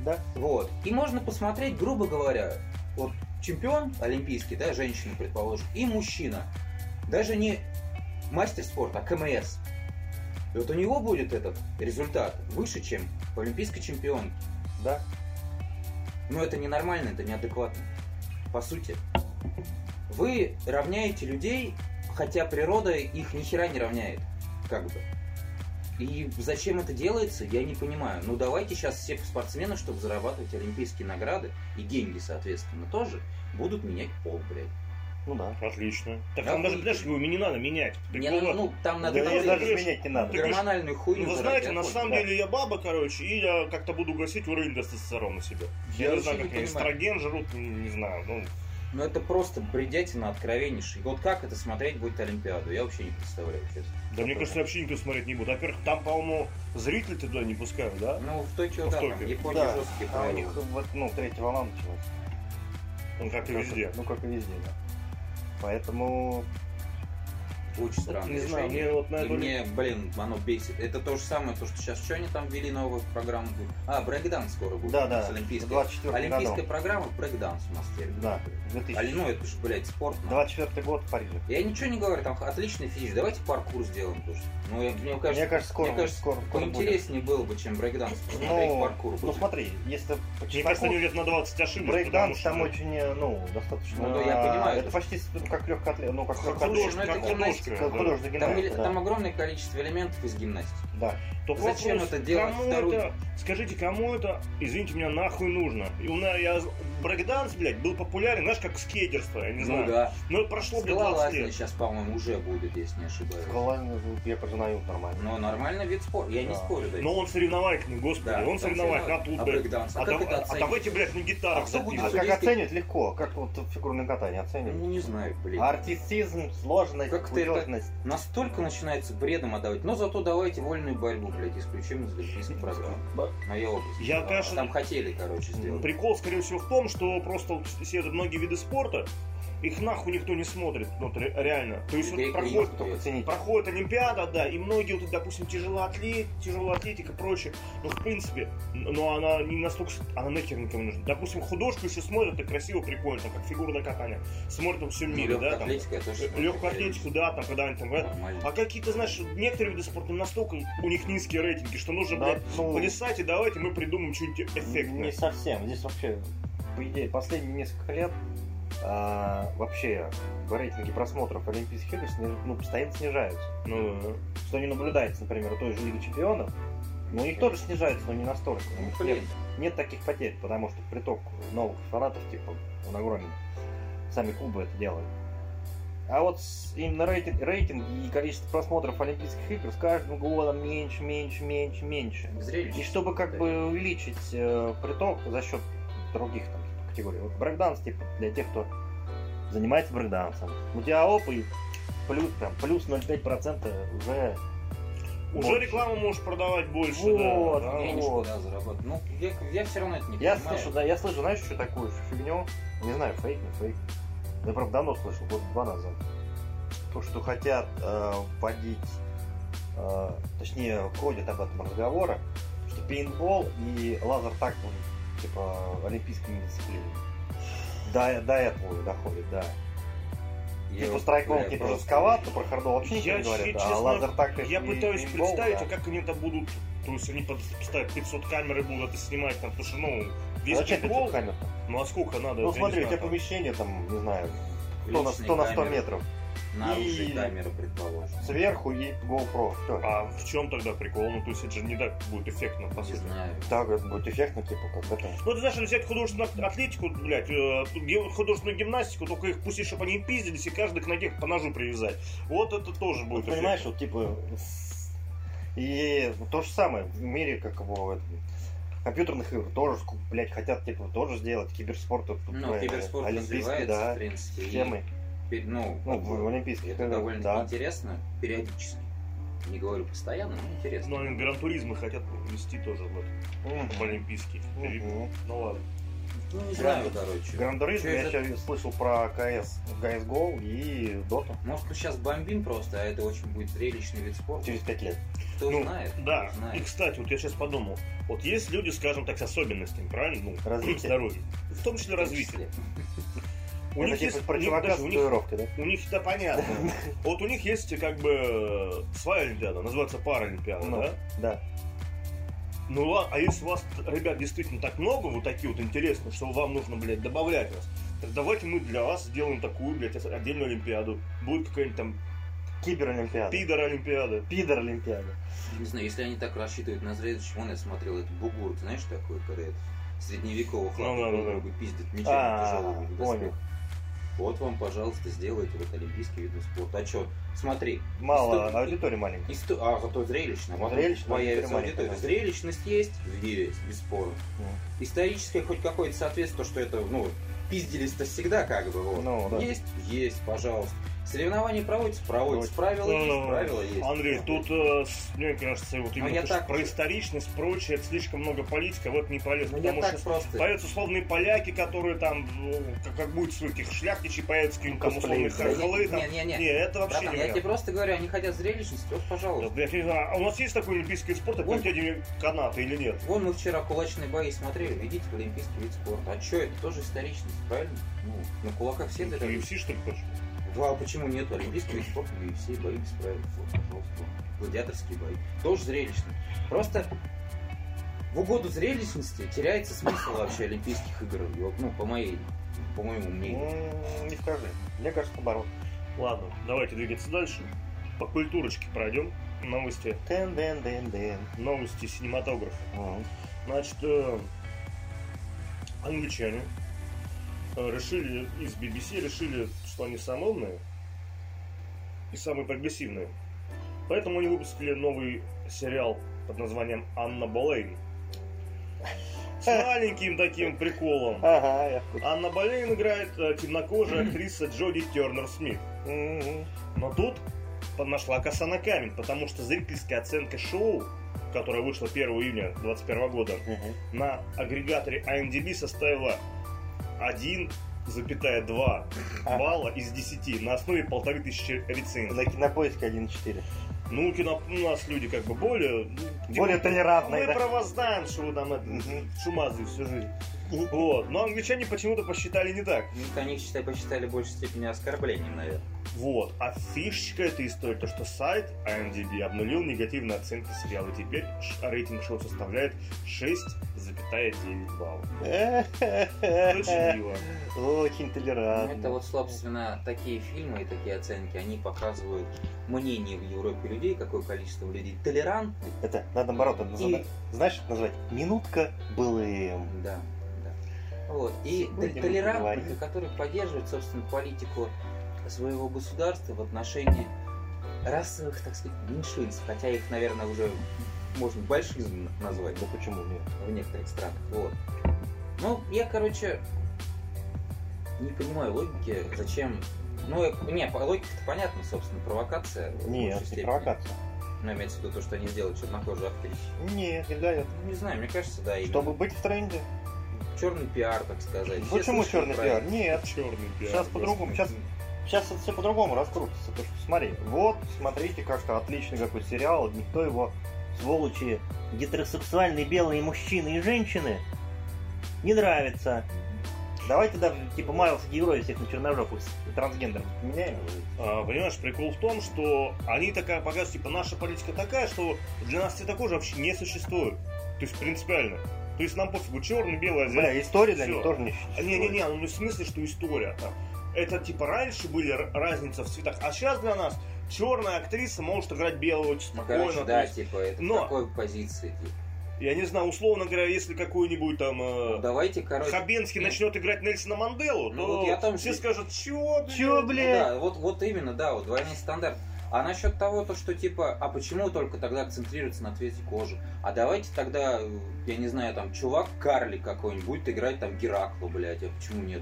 Да? Вот. И можно посмотреть, грубо говоря, вот чемпион олимпийский, да, женщина, предположим, и мужчина. Даже не мастер спорта, а КМС. И вот у него будет этот результат выше, чем у олимпийской чемпионки. Да. Но это ненормально, это неадекватно. По сути. Вы равняете людей, хотя природа их ни хера не равняет. Как бы. И зачем это делается, я не понимаю. Ну давайте сейчас все спортсмены, чтобы зарабатывать олимпийские награды и деньги, соответственно, тоже, будут менять пол, блядь. Ну да. Отлично. Так Да там даже, знаешь, его не надо менять. Так Не ну надо, ладно. ну, там надо Да там даже говоришь, менять не надо. гормональную хуйню Ну, вы знаете, на самом да. деле я баба, короче, и я как-то буду гасить уровень тестостерона на себе. Я, Я не знаю, как не эстроген жрут, не, не знаю. Ну, Ну это просто бредятина откровеннейший. Вот как это смотреть будет Олимпиаду, я вообще не представляю, честно. да мне кажется, вообще никто смотреть не будет. Во-первых, там, по-моему, зрители туда не пускают, да? Ну, в Токио, В да, там. Япония Да. жесткие А у них правила. вот, ну, третья волна началась. Ну, как и везде. Ну, как и везде, да. Поэтому... Очень странное Не знаю, мне вот на И мне, блин, оно бесит. Это то же самое, то, что сейчас что они там ввели новую программу будет? А, брейкданс скоро будет. Да, да. с Олимпийской. 24 Олимпийская году. программа брейкданс у нас теперь. Да, будет. 2000... А, ну, это же, блядь, спорт. нахуй. 24 год в Париже. Я ничего не говорю, там отличный физич. Давайте паркур сделаем тоже. Ну, я- мне кажется, Мне кажется, скоро, мне кажется, скоро, скоро будет. поинтереснее было бы, чем брейкданс. Посмотреть Ну, паркур ну будет. смотри, если Мне кажется, они лет на 20 ошиблись, потому брейкданс что... там очень, э, ну, достаточно... Ну, да, я понимаю, Это это- почти как легкоатлет, ну, как легкоатлет. ну, это как гимнастика, да. художественная Там, гимнастика, там да. огромное количество элементов из гимнастики. Да. Только Зачем вопрос, это делать кому вторую- это, скажите, кому это, извините меня, нахуй нужно? И у меня, я, брейкданс, блядь, был популярен, знаешь, как скейтерство, я не Ну знаю. да. Но это прошло, блядь, 20 Скалолазание лет. сейчас, по-моему, уже будет, если не ошибаюсь. Скалолазание, я признаю нормально. Но нормальный вид спорта. Я не Да. спорю, да. Но он соревновательный, господи, Да, он соревновательный, а тут. А блядь. А А, как а оценивать? эти, блядь, на гитарах А кто будет А как оценивать легко? Как вот фигурное катание оценивать? Ну, не знаю, блин. Артистизм, сложность, Как это-. Настолько начинается бредом отдавать. Но зато давайте вольную борьбу, блядь, исключим из олимпийской программы. Моя область. Я, конечно, Там хотели, короче, сделать. Прикол, скорее всего, в том, что просто вот все это многие виды спорта, их нахуй никто не смотрит, ре- реально. То есть вот проходит, Только проходит Олимпиада, да, и многие, вот, допустим, тяжелоатлет, тяжелоатлетика и прочее, ну, в принципе, но она не настолько, она нахер никому не нужна. Допустим, художку еще смотрят, и красиво, прикольно, там, как фигурное катание. Смотрят во всем Ну, мире, да, там. Легкую атлетику, да, там, когда они там Нормально. а какие-то, знаешь, некоторые виды спорта настолько у них низкие рейтинги, что нужно, Да, блядь, ну, плясать, и давайте мы придумаем что-нибудь эффектное. Не совсем. Здесь вообще, по идее, последние несколько лет а, вообще рейтинги просмотров Олимпийских игр сниж- ну, постоянно снижаются. Ну, Что не наблюдается, например, у той же Лиги Чемпионов, ну, у них тоже снижается, но не настолько. У Ну, них нет, нет таких потерь, потому что приток новых фанатов, типа, он огромен. Сами клубы это делают. А вот именно рейтинг, рейтинги и количество просмотров Олимпийских игр с каждым годом меньше, меньше, меньше, меньше. Зрелище. И чтобы как бы увеличить э, приток за счет других там, категорий. Вот брейкданс, типа, для тех, кто занимается брейкдансом. У тебя оп, и плюс, прям, плюс 0,5% уже... уже больше. рекламу можешь продавать больше, Вот, да. да. Денежку, вот. да, заработать. Ну, я, я все равно это не Я понимаю. слышу, да, я слышу, знаешь, что такую фигню? Не знаю, фейк, не фейк. Я, правда, давно слышал, год два назад. То, что хотят э, вводить, э, точнее, ходят об этом разговоры, что пейнтбол и лазер так будут, типа, олимпийскими дисциплинами. До, до этого доходит, да. Я типа бля, типа просто- жестковато, про хардбол вообще ничего Я, не говорят. че- а честно, лазер так Я пытаюсь представить, а да. как они это будут... То есть они поставят 500 камер и будут это снимать, там, потому что, ну, А весь зачем пейнтбол, 500 камер ну а сколько надо? Ну смотри, у тебя помещение там, не знаю, 100 на, Личные 100 на 100 камеры, метров. Наружные И- камеры, предположим. Сверху и GoPro. Все. А в чем тогда прикол? Ну, то есть это же не так будет эффектно, по сути. Так это будет эффектно, типа, как это. Ну, ты знаешь, взять художественную атлетику, блядь, э, художественную гимнастику, только их пустить, чтобы они пиздились, и каждый к ноге по ножу привязать. Вот это тоже будет понимаешь, эффектно. вот типа. И то же самое в мире, как его компьютерных игр тоже, блядь, хотят типа тоже сделать киберспорт, Ну, э, киберспорт олимпийский, да, в принципе. и темы. пе- ну, Ну, в Олимпийских это играх, довольно да. интересно, периодически. Не говорю постоянно, но интересно. Но они гран-туризмы хотят ввести тоже в, это, в олимпийский. Мгм. Ну ладно. Ну, не Гран- знаю, короче. Гран-туризм, Чё я это- еще слышал про КС, CSGO и Dota Может, мы сейчас бомбим просто, а это очень будет зрелищный вид спорта. через 5 лет. Кто Ну, знает? Да, кто и знает. кстати, вот я сейчас подумал, вот есть люди, скажем так, с особенностями, правильно? Ну, Развитие. здоровья. В том числе развитие. Числе. У это них типа есть, про у них, чувака у них, да? у них это понятно. Вот у них есть как бы своя Олимпиада, называется Паралимпиада, Ну, да? да. Ну ладно, а если у вас, ребят, действительно так много, вот такие вот интересные, что вам нужно, блядь, добавлять вас, так давайте мы для вас сделаем такую, блядь, отдельную Олимпиаду. Будет какая-нибудь там Киберолимпиада. пидор Олимпиада. Пидор Олимпиада. Не знаю, если они так рассчитывают на зрелище, вон я смотрел этот бугур, ты знаешь такой, когда это средневековых Ну, лапок да, да, да. пиздят мечами А, тяжелыми. в понял. Вот вам, пожалуйста, сделайте вот олимпийский вид спорта. А что, смотри. Мало, исто- аудитория маленькая. исто- А, зато зрелищно. Вот Зрелищно, появится аудитория. Зрелищность есть? Есть, бесспорно. Историческое хоть какое-то соответствие, то, что это, ну, пиздились-то всегда как бы, вот. Ну, да. Есть? Есть, пожалуйста. Соревнования проводятся? Проводятся. Правила Ну, есть? Правила есть. Андрей, тут, э, мне кажется, вот именно я то, так- про историчность, прочее, это слишком много политика, вот не полезно, Ну, потому что просто... появятся условные поляки, которые там, ну, как, как будет своих шляхтичей, появятся какие-нибудь там условные да. хохлы, там. Не-не-не. Не, это вообще Братан, не я тебе просто говорю, они хотят зрелищности, вот, Да, пожалуйста. блядь, я не знаю, а у нас есть такой олимпийский Вон. как дяди канаты или нет? Вон мы вчера кулачные бои смотрели, видите, в олимпийский вид спорта. А что, это тоже историчность, правильно? Ну, на кулаках все дали. UFC, что ли, хочешь? Ну, а почему нет? Олимпийский вид спорта, UFC, бои без правил. Вот, пожалуйста. Гладиаторские бои. Тоже зрелищно. Просто в угоду зрелищности теряется смысл вообще Олимпийских игр. Ну, по моей, по моему мнению. М, Не скажи. Мне кажется, наоборот. Ладно, давайте двигаться дальше. По культурочке пройдем. Новости, Дэн, дэн, дэн, дэн. новости синематографа. М. Значит, э, англичане э, решили, из BBC решили, что они самые умные и самые прогрессивные. Поэтому они выпустили новый сериал под названием «Анна Болейн». С маленьким таким приколом. Ага, я. Анна Болейн играет э, темнокожая актриса Джоди Тернер Смит. Но тут нашла коса на камень, потому что зрительская оценка шоу, которая вышла 1 июня 2021 года, на агрегаторе IMDb составила 1,2 балла из 10 на основе полторы тысячи рецензий. На кинопоиске 1.4. Ну, кино, у нас люди как бы более... ну, Более типа, толерантные, Мы да? про вас знаем, что вы там это, Мгм. чумазы всю жизнь. Вот. Но англичане почему-то посчитали не так. Ну, Они, считай, посчитали в большей степени оскорблением, наверное. Вот. А фишечка этой истории, то что сайт IMDb обнулил негативные оценки сериала. И теперь рейтинг шоу составляет 6,9 баллов. Очень мило. Очень толерантно. Это вот, собственно, такие фильмы и такие оценки, они показывают мнение в Европе людей, какое количество людей толерантны. Это надо наоборот, это И- называть- знаешь, назвать минутка былым. Да, да. Вот. И толерантных, которые поддерживают, собственно, политику своего государства в отношении расовых, так сказать, меньшинств. Хотя их, наверное, уже можно большинством назвать Да почему нет? в некоторых странах. Вот. Ну, я, короче, не понимаю логики, зачем... Ну, э, не, по- логика-то понятна, собственно, провокация. Нет, не провокация. Ну, имеется в виду то, что они сделали чернокожую актрису. Нет, не дает. Ну, Не знаю, мне кажется, да, именно. Чтобы быть в тренде. Черный пиар, так сказать. Почему черный пиар? Нет. Черный пиар. Сейчас по-другому. Сейчас, сейчас это все по-другому раскрутится. То, что смотри, вот, смотрите, как отличный какой сериал. Никто его, сволочи, гетеросексуальные белые мужчины и женщины не нравится. Давайте даже, типа, Майлз героя всех на черножопых с трансгендеров меняем. А, понимаешь, прикол в том, что они такая показывают, типа, наша политика такая, что для нас цветокожие вообще не существует. То есть принципиально. То есть нам пофигу, черный, белый, азиат. Бля, история для них тоже не А, существует. Не-не-не, ну в смысле, что история там. Это типа раньше были разница в цветах, а сейчас для нас черная актриса может играть белого очень Ну, спокойно. короче, да, есть, типа, это Но- в такой позиции, типа. Я не знаю, условно говоря, если какой-нибудь там Ну, э, давайте, короче... Хабенский нет. начнет играть Нельсона Манделу, Ну, то вот я там все же- скажут, чё, блин? Чё, Ну блин? да, вот, вот именно, да, вот двойной стандарт. А насчет того, то, что типа, а почему только тогда акцентрируется на цвете кожи? А давайте тогда, э, я не знаю, там, чувак Карли какой-нибудь будет играть там Гераклу, блядь, а почему нет?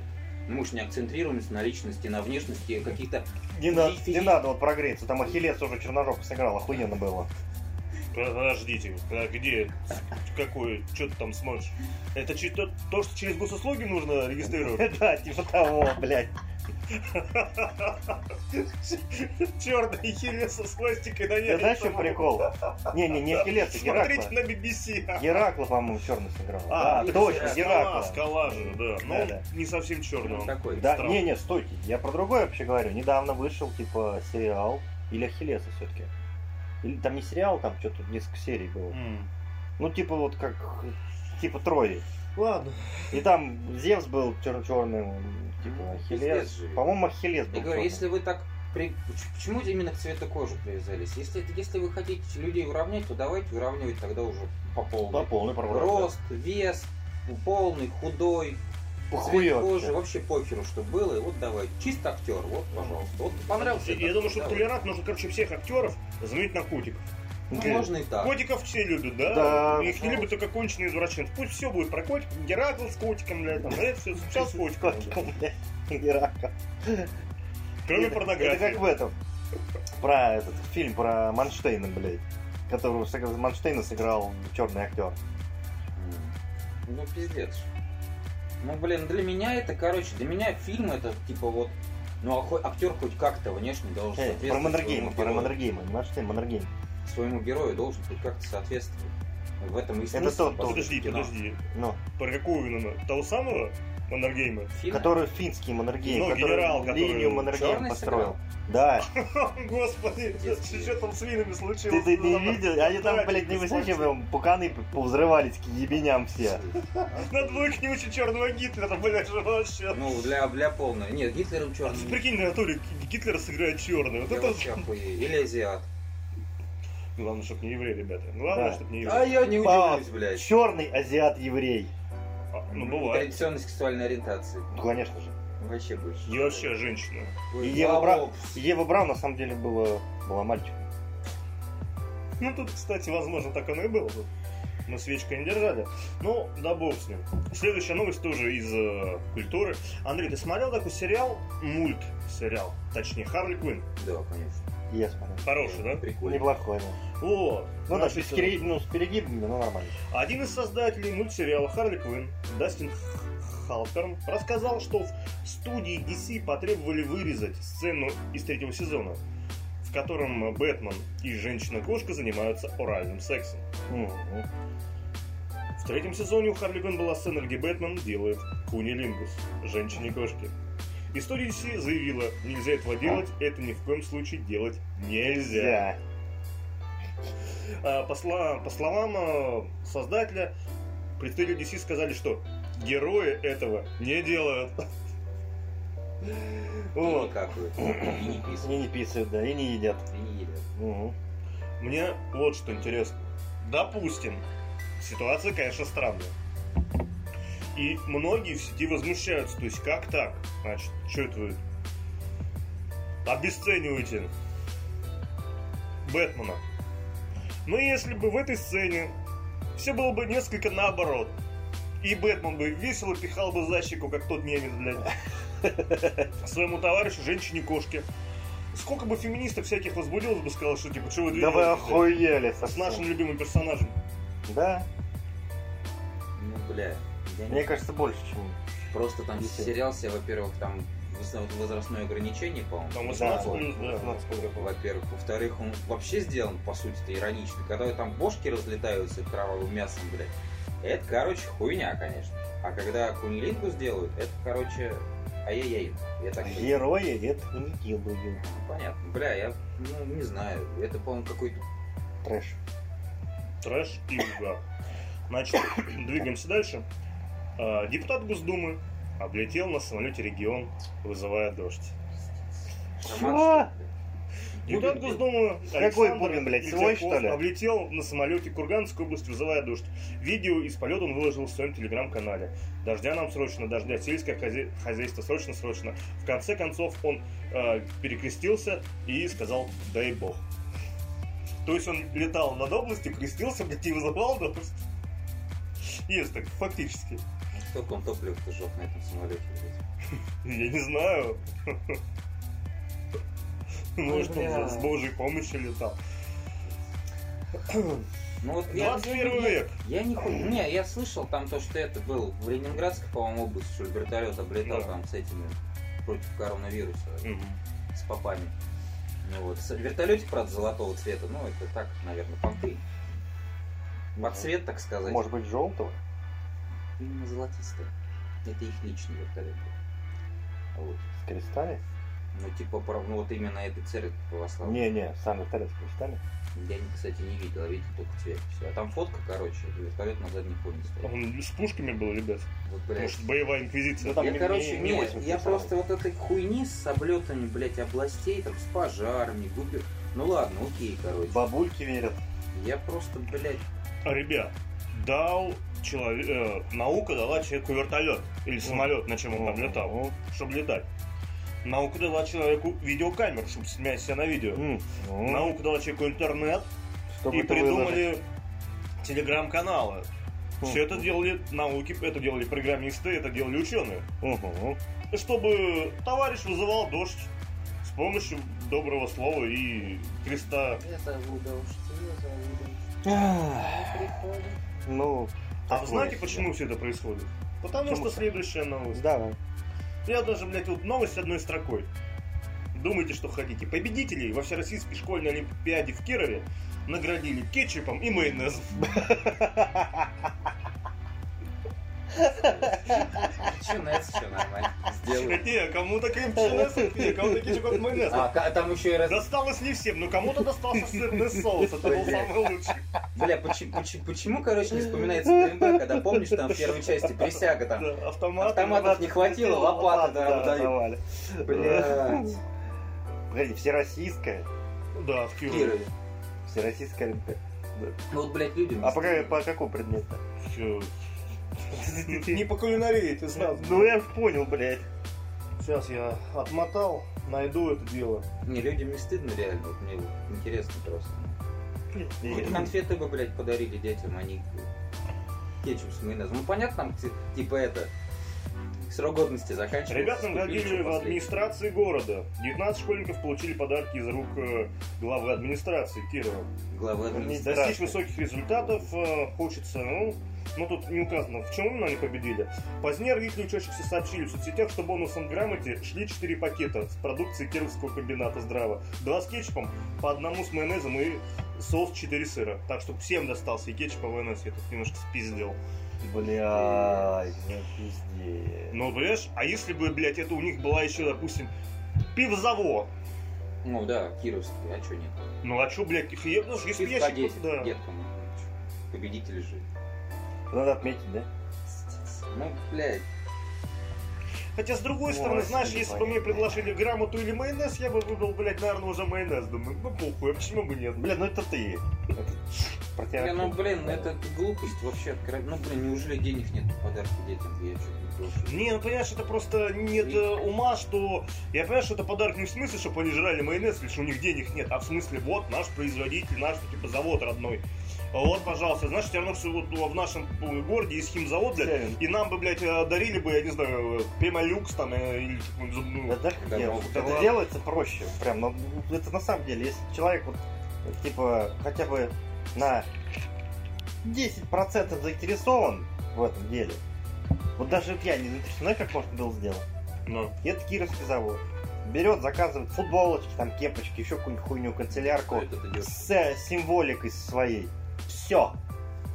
Ну, мы же не акцентрируемся на личности, на внешности каких-то... Не, надо, физи- не надо вот прогреться. Там Ахиллес уже черножопка сыграл, охуенно было. Подождите, а где, какой, что ты там смотришь? Это то, то, что через госуслуги нужно регистрировать? Да, типа того, блядь. Черный хилес со свастикой на ней. знаешь, чем прикол? Не-не, не Ахиллес, а Смотрите на BBC. Геракла, по-моему, черный сыграл. А, да, ну, точно, Геракла. скала же, да. Но Да, не совсем черный Ну, такой. Да, Странно. не-не, стойте, я про другое вообще говорю. Недавно вышел, типа, сериал, или Ахиллеса все-таки. Или там не сериал, там что-то несколько серий было. Ну, типа, вот как, типа, Трои. Ладно. И там Зевс был чер- черным, типа, Ахиллес. По-моему, Ахиллес был Я говорю, если вы так... при- Поч- Почему именно к цвету кожи привязались? Если, если вы хотите людей уравнять, то давайте уравнивать тогда уже по полной. Да, полный программ. Рост, вес, полный, худой, Похуй цвет вообще. кожи, вообще похеру, что было, и вот давай. Чисто актер, вот, пожалуйста. Вот понравился. Я, думаю, актер, что давай. толерант нужно, короче, всех актеров заменить на котиков. Ну, можно и так. Котиков все любят, да? Да. Их не любят только конченые извращенцы. Пусть все будет про котиков. Геракл с котиком, блядь, там, это все, все с котиком. Котиком, блядь, Геракл. Кроме Это- порнографии. Это как в этом. Про этот фильм про Манштейна, блядь. Которого Манштейна сыграл черный актер. Ну, пиздец. Ну, блин, для меня это, короче, для меня фильм это, типа, вот, ну, актер хоть как-то внешне должен Э, соответствовать про Маннергейма, про. Маннергейма. Манштейн, Маннергейм. Своему герою должен хоть как-то соответствовать. В этом и Это смысл, тот, по тот. сути, Подожди, кино. подожди. Ну, Про какого? Того самого Маннергейма? Который финский Маннергейм, Ну, который генерал, который линию Маннергейм построил. Да. Господи, что там с свинами Ты, случилось? ты не Надо видел? Они там, блядь, не высячи, смотри. пуканы повзрывались к ебеням все. Надо было к нему еще черного Гитлера, блядь, же вообще. Ну, для, для полной. Нет, Гитлером черный. прикинь, на натуре Гитлера сыграет черный. Вот это... вообще. Или азиат. Главное, чтобы не еврей, ребята. Главное, Да. чтобы не А еврей. я не удивлюсь, блядь. Черный азиат-еврей. А, Ну, бывает. Традиционной сексуальной ориентации. Ну, конечно же. Вообще больше. И вообще женщина. Ой, И Ева, а, Бра... Ева Браун на самом деле была, была мальчиком. Ну, тут, кстати, возможно, так оно и было. бы. Мы свечку не держали. Ну, да бог с ним. Следующая новость тоже из э, культуры. Андрей, ты смотрел такой сериал? Мульт сериал. Точнее, Харли Квинн. Да, конечно. Я смотрел. Хороший, да? Прикольно. Неплохой, да. Вот. Ну да, с, переги- ну, с перегибами, ну нормально. Один из создателей мультсериала Харли Квинн, Дастин Халперн, рассказал, что в студии DC потребовали вырезать сцену из третьего сезона, в котором Бэтмен и женщина-кошка занимаются оральным сексом. В третьем сезоне у Харли Квинн была сцена, где Бэтмен делает кунилингус женщине-кошке. История DC заявила, нельзя этого делать, это ни в коем случае делать нельзя. А, По, сла- по словам э, создателя, представители DC сказали, что герои этого не делают. И Вот. не какают, и не И писают, не писают, да, и не едят. и не едят. Мгм. Мне вот что интересно. Допустим, ситуация, конечно, странная. И многие в сети возмущаются. То есть, как так? Значит, что это вы обесцениваете Бэтмена? Но если бы в этой сцене все было бы несколько наоборот, и Бэтмен бы весело пихал бы за щеку, как тот немец, блядь, своему товарищу, женщине-кошке, сколько бы феминисток всяких возбудилось бы, сказал, что типа, что вы Да вы охуели С нашим любимым персонажем. Да, Ну, бля, я не мне кажется, больше, чем... Просто там Десять. сериал себе, во-первых, там воз- возрастное ограничение, по-моему. Там Да, 18 вот, плюс, да. 18 плюс. Во-первых. Во-вторых, он вообще сделан, по сути-то, иронично. Когда там бошки разлетаются кровавым мясом, блядь, это, короче, хуйня, конечно. А когда кунилингу сделают, это, короче, ай-яй-яй. Я так не- Герои этого не делают. Ну, Понятно. Бля, я, ну, не знаю. Это, по-моему, какой-то... Трэш. Трэш и угар. Значит, двигаемся дальше. А, Депутат Госдумы облетел на самолете регион, вызывая дождь. что? Депутат Госдумы Какой Александр Бубен, блядь, свой, что ли? облетел на самолете Курганской области, вызывая дождь. Видео из полета он выложил в своем телеграм-канале. Дождя нам срочно, дождя сельское хозя- хозяйство срочно, срочно. В конце концов он э, перекрестился и сказал «дай бог». То есть он летал над областью, крестился, блядь, и вызывал дождь. Есть так, фактически. Сколько он топлива-то жёг на этом самолете, блядь? Я не знаю. Может, он бля. с божьей помощью летал. Ну вот я, 21 я, век. Я, я не хуй. Не, я слышал там то, что это был в Ленинградской, по-моему, области, что ли, вертолет облетал Да. там с этими против коронавируса, Мгм. с попами. Ну вот. Вертолетик, правда, золотого цвета, ну это так, наверное, понты. Под цвет, так сказать. Может быть, желтого? Именно золотистый. Это их личный вертолет. был. Вот. С крестами? Ну, типа, про- ну вот именно этой церкви православной. Не-не, сам вертолет крестами. Я, кстати, не видел, а видел только цвет. Все. А там фотка, короче, вертолет на заднем фоне стоит. Он с пушками был, ребят. Вот, блядь. Может, боевая инквизиция. Ну, там я, не- короче, не- не нет, 80 я писал. просто вот этой хуйни с облетами, блядь, областей, там, с пожарами, губер... Ну ладно, окей, короче. Бабульки верят. Я просто, блядь, А, Ребят, дал человек, э, наука дала человеку вертолет или самолет, на чем он там летал, чтобы летать. Наука дала человеку видеокамеру, чтобы снять себя на видео. Наука дала человеку интернет чтобы и это придумали телеграм-каналы. Все это делали науки, это делали программисты, это делали ученые. Чтобы товарищ вызывал дождь с помощью доброго слова и креста. я зову дождь, я зову дождь, Ах, приходит. Ну, А такое знаете, почему все это происходит? Потому Почему? что следующая новость. Давай. Я даже, блядь, вот новость одной строкой. Думайте, что хотите. Победителей во Всероссийской школьной олимпиаде в Кирове наградили кетчупом и майонезом. Начинается все нормально. Сделаю. Не, кому-то майонез, не, кому-то кетчупом и майонез. А, там еще и раз... Досталось не всем, но кому-то достался сырный соус. Это был самый лучший. Бля, почему, почему, почему, короче, не вспоминается ДМБ, когда помнишь, там в первой части присяга там. Автоматов не хватило, лопаты, да, дают. давали. Блядь. Погоди, всероссийская. Да, в Кирове. Всероссийская олимпиада. Ну вот, блядь, люди... А по, по какому предмету? Не по кулинарии, ты сразу. Ну я ж понял, блядь. Сейчас я отмотал, найду это дело. Не, людям не стыдно реально, вот мне интересно просто. Хоть конфеты бы, блядь, подарили детям, они кетчуп с майонезом. Ну понятно, там ти- типа это, срок годности заканчивается. Ребят купили, наградили что в администрации города. 19 школьников получили подарки из рук э, главы администрации Кирова. Главы администрации. Достичь высоких результатов э, хочется, ну, ну тут не указано, в чем именно они победили. Позднее родители учащихся сообщили в соцсетях, что бонусом грамоте шли 4 пакета с продукцией Кировского комбината «Здрава». Два с кетчупом, по одному с майонезом и соус 4 сыра. Так что всем достался и кетчуп, и майонез. Я тут немножко спиздил. Блядь, ну пиздец. Ну, понимаешь, а если бы, блядь, это у них была еще, допустим, пивзавод. Ну да, Кировский, а что нет? Ну, а что, блядь, я, ну, если Пивка я 10, да. деткам. Победитель же. Надо отметить, да? Ну, блядь. Хотя, с другой Ну, стороны, знаешь, не если бы мне предложили грамоту или майонез, я бы выбрал, блядь, наверное, уже майонез. Думаю, ну похуй, а почему бы нет? Бля, ну это ты. Это Бля, ну, блин, это глупость вообще откровенно. Ну, блин, неужели денег нет на подарки детям? Я что-то не. Не, ну понимаешь, это просто нет э, ума, что... Я понимаю, что это подарок не в смысле, чтобы они жрали майонез, что у них денег нет, а в смысле, вот наш производитель, наш, типа, завод родной. Вот, пожалуйста, знаешь, все равно все вот ну, в нашем э, городе есть химзавод, блядь, Севин. и нам бы, блядь, э, дарили бы, я не знаю, Пемолюкс там, э, или типа, зубную. Да, Да, делается? ну, это делается проще. Прям, ну, это на самом деле, если человек вот, типа, хотя бы на 10% заинтересован в этом деле, вот даже вот я не заинтересован, знаешь, как можно было сделать? Ну. И Это Кировский завод. Берет, заказывает футболочки, там кепочки, еще какую-нибудь хуйню, канцелярку делать с э, символикой своей. Все.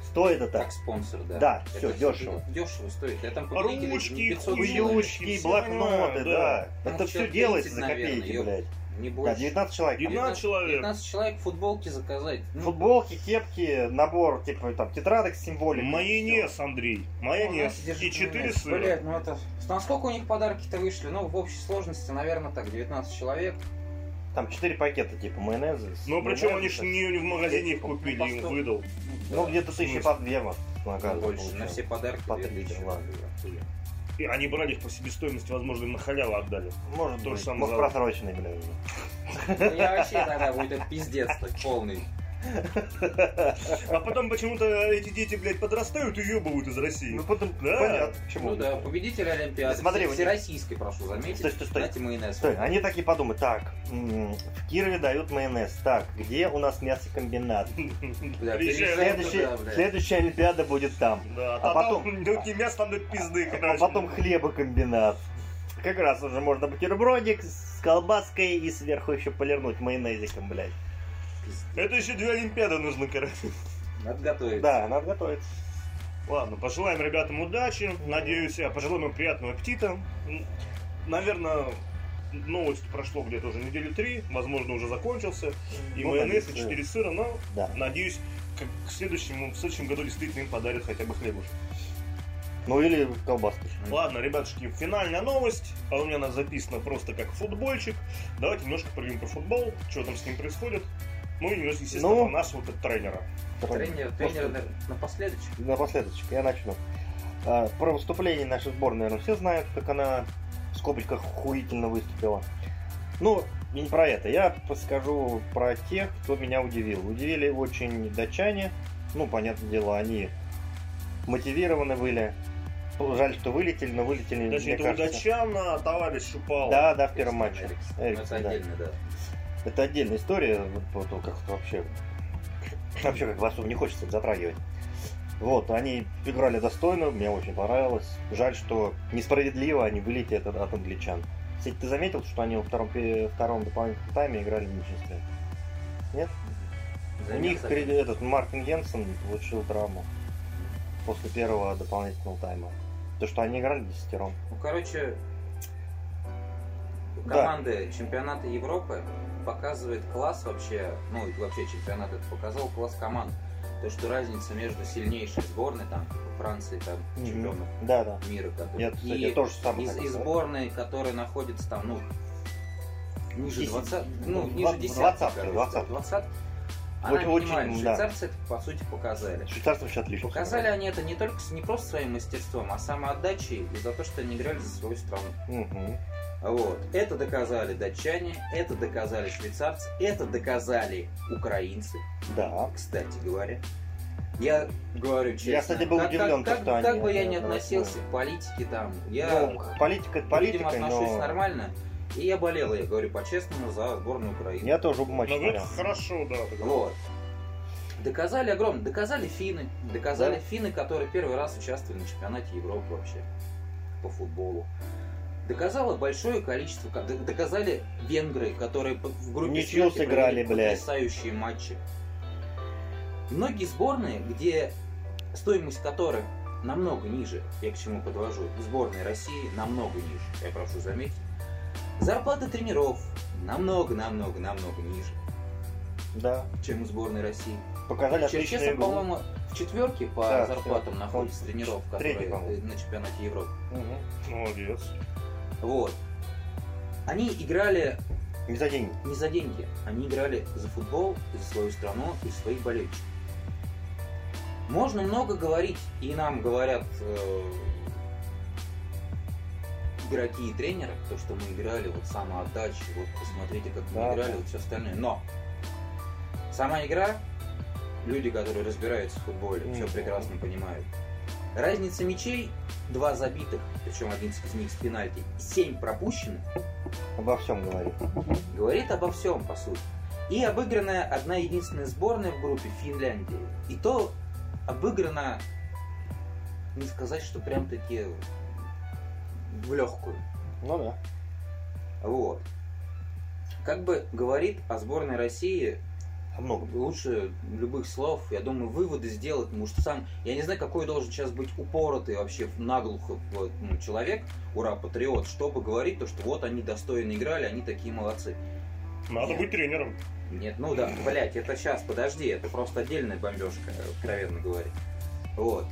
Стоит это. как спонсор, да. Да, Это всё, дешево. Дешево стоит. Я там Ручки, не 500 хуёчки, человек, Уючки, все блокноты, да. да. Это все 30, делается за копейки, блядь. Не Да, больше. 19 человек. 19 человек. 15 человек футболки заказать. Ну, Футболки, кепки, набор, типа там тетрадок с символикой. Майонез, Андрей, майонез Ну, и держи 4 майонез. сыра. Блядь, ну это... Насколько у них подарки-то вышли? Ну, в общей сложности, наверное, так, 19 человек. Там 4 пакета, типа майонеза. Ну, причем они майонезом, ж не, в магазине их Ну, купили, им выдал. Ну, где-то тысячи по две, вот, на ну, каждого больше. На все подарки По 2000. три. И они брали их по себестоимости, возможно, им на халяву отдали. Может То же самое может просроченный, бля, уже. Ну, я вообще тогда будет пиздец так полный. А потом почему-то эти дети, блядь, подрастают и ебывают из России. Ну, потом, Да. понятно, почему. Ну да, победитель Олимпиады. Смотри, Все- у них- прошу заметить. Стой, стой, стой. Дайте майонез. Стой, они такие подумают, так, в Кирове дают майонез, так, где у нас мясокомбинат? Бля, Следующая, Олимпиада будет там. Да, А а потом-. Ну, не мясо там пизды, А потом хлебокомбинат. Как раз уже можно бутербродик с колбаской и сверху еще полирнуть майонезиком, блядь. Это еще две Олимпиады нужно, короче. Надо готовить. Да, надо готовиться. Ладно, пожелаем ребятам удачи. Надеюсь, а пожелаем им приятного аппетита. Наверное, новость прошло где-то уже недели три, возможно, уже закончился. И Ну, майонез, и надеюсь, 4 сыра, но Да. надеюсь, как к следующему, в следующем году действительно им подарят хотя бы хлебушек. Ну или колбаски. Ладно, ребятушки, финальная новость. А у меня она записана просто как футбольчик. Давайте немножко поговорим про футбол, что там с ним происходит. Ну и, естественно, Ну. про нашего как тренера. Тренер, тренер напоследочек. Напоследок, я начну. А, Про выступление нашей сборной, наверное, все знают, как она в скобочках хуительно выступила. Ну, не про это. Я скажу про тех, кто меня удивил. Удивили очень датчане. Ну, понятное дело, они мотивированы были. Жаль, что вылетели, но вылетели, Даже мне это у кажется. датчан, а товарищ Шупал. Да, да, в первом матче. Эриксон. Эриксон, Это да. отдельно, да. Это отдельная история, вот, как вообще, вообще как особо не хочется затрагивать. Вот, они играли достойно, мне очень понравилось. Жаль, что несправедливо они вылетели от, от англичан. Кстати, ты заметил, что они во втором, втором дополнительном тайме играли в меньшинстве? Нет? У них перед- этот Мартин Генсен получил травму после первого дополнительного тайма. То, что они играли десятером. Ну, короче, Да. команды чемпионата Европы показывает класс вообще, ну и вообще чемпионат это показал класс команд. То, что разница между сильнейшей сборной, там, типа Франции, там, чемпионов Да, да. мира, которые- Я, кстати, и тоже хотел и сказать. сборной, которая находится там, ну, ниже Десять- 20, ну, в- ниже в 10 двадцатке, двадцатке. 20 она Очень- очень, минимальная. да. Швейцарцы это, по сути, показали. Швейцарцы вообще отлично. Показали они это не только не просто своим мастерством, а самоотдачей и за то, что они играли за свою страну. Мгм. Вот. Это доказали датчане, это доказали швейцарцы, это доказали украинцы, Да. кстати говоря. Я говорю честно. Я, кстати, был как, удивлен, как, то, как, что как они бы я не относился голосуют. к политике там, я Ну, политика это к людям политика, отношусь но нормально. И я болел, я говорю по-честному, за сборную Украины. я тоже оба матча Ну, это хорошо, да. Вот. Доказали огромно. Доказали финны. Доказали Да. финны, которые первый раз участвовали на чемпионате Европы вообще по футболу. Доказало большое количество. Доказали венгры, которые в группе Ничью сыграли, блядь. потрясающие матчи. Многие сборные, где стоимость которых намного ниже, я к чему подвожу, сборной России намного ниже, я прошу заметить. Зарплата тренеров намного-намного-намного ниже, Да. чем у сборной России. Показали Черчесов, по-моему, в четверке по Да, зарплатам всё. находится тренеров, по-моему. э, на чемпионате Европы. Мгм. Молодец. Вот. Они играли Не за деньги. не за деньги, они играли за футбол, за свою страну и своих болельщиков. Можно много говорить, и нам говорят э, игроки и тренеры, то, что мы играли, вот самоотдача, вот посмотрите, как мы Да, играли, да. вот все остальное. Но сама игра, люди, которые разбираются в футболе, все Мгм. прекрасно понимают. Разница мячей, два забитых, причем один из них с пенальти, семь пропущенных, Обо всем говорит. говорит обо всем, по сути. И обыгранная одна единственная сборная в группе Финляндии. И то обыграна, не сказать, что прям таки в легкую. Ну да. Вот. Как бы говорит о сборной России О многом. лучше любых слов, я думаю, выводы сделать, потому что сам, я не знаю, какой должен сейчас быть упоротый вообще наглухо вот, ну, человек, ура, патриот, чтобы говорить то, что вот они достойно играли, они такие молодцы. Надо Нет. быть тренером. Нет, ну да, блять, это сейчас, подожди, это просто отдельная бомбежка, откровенно говоря. Вот.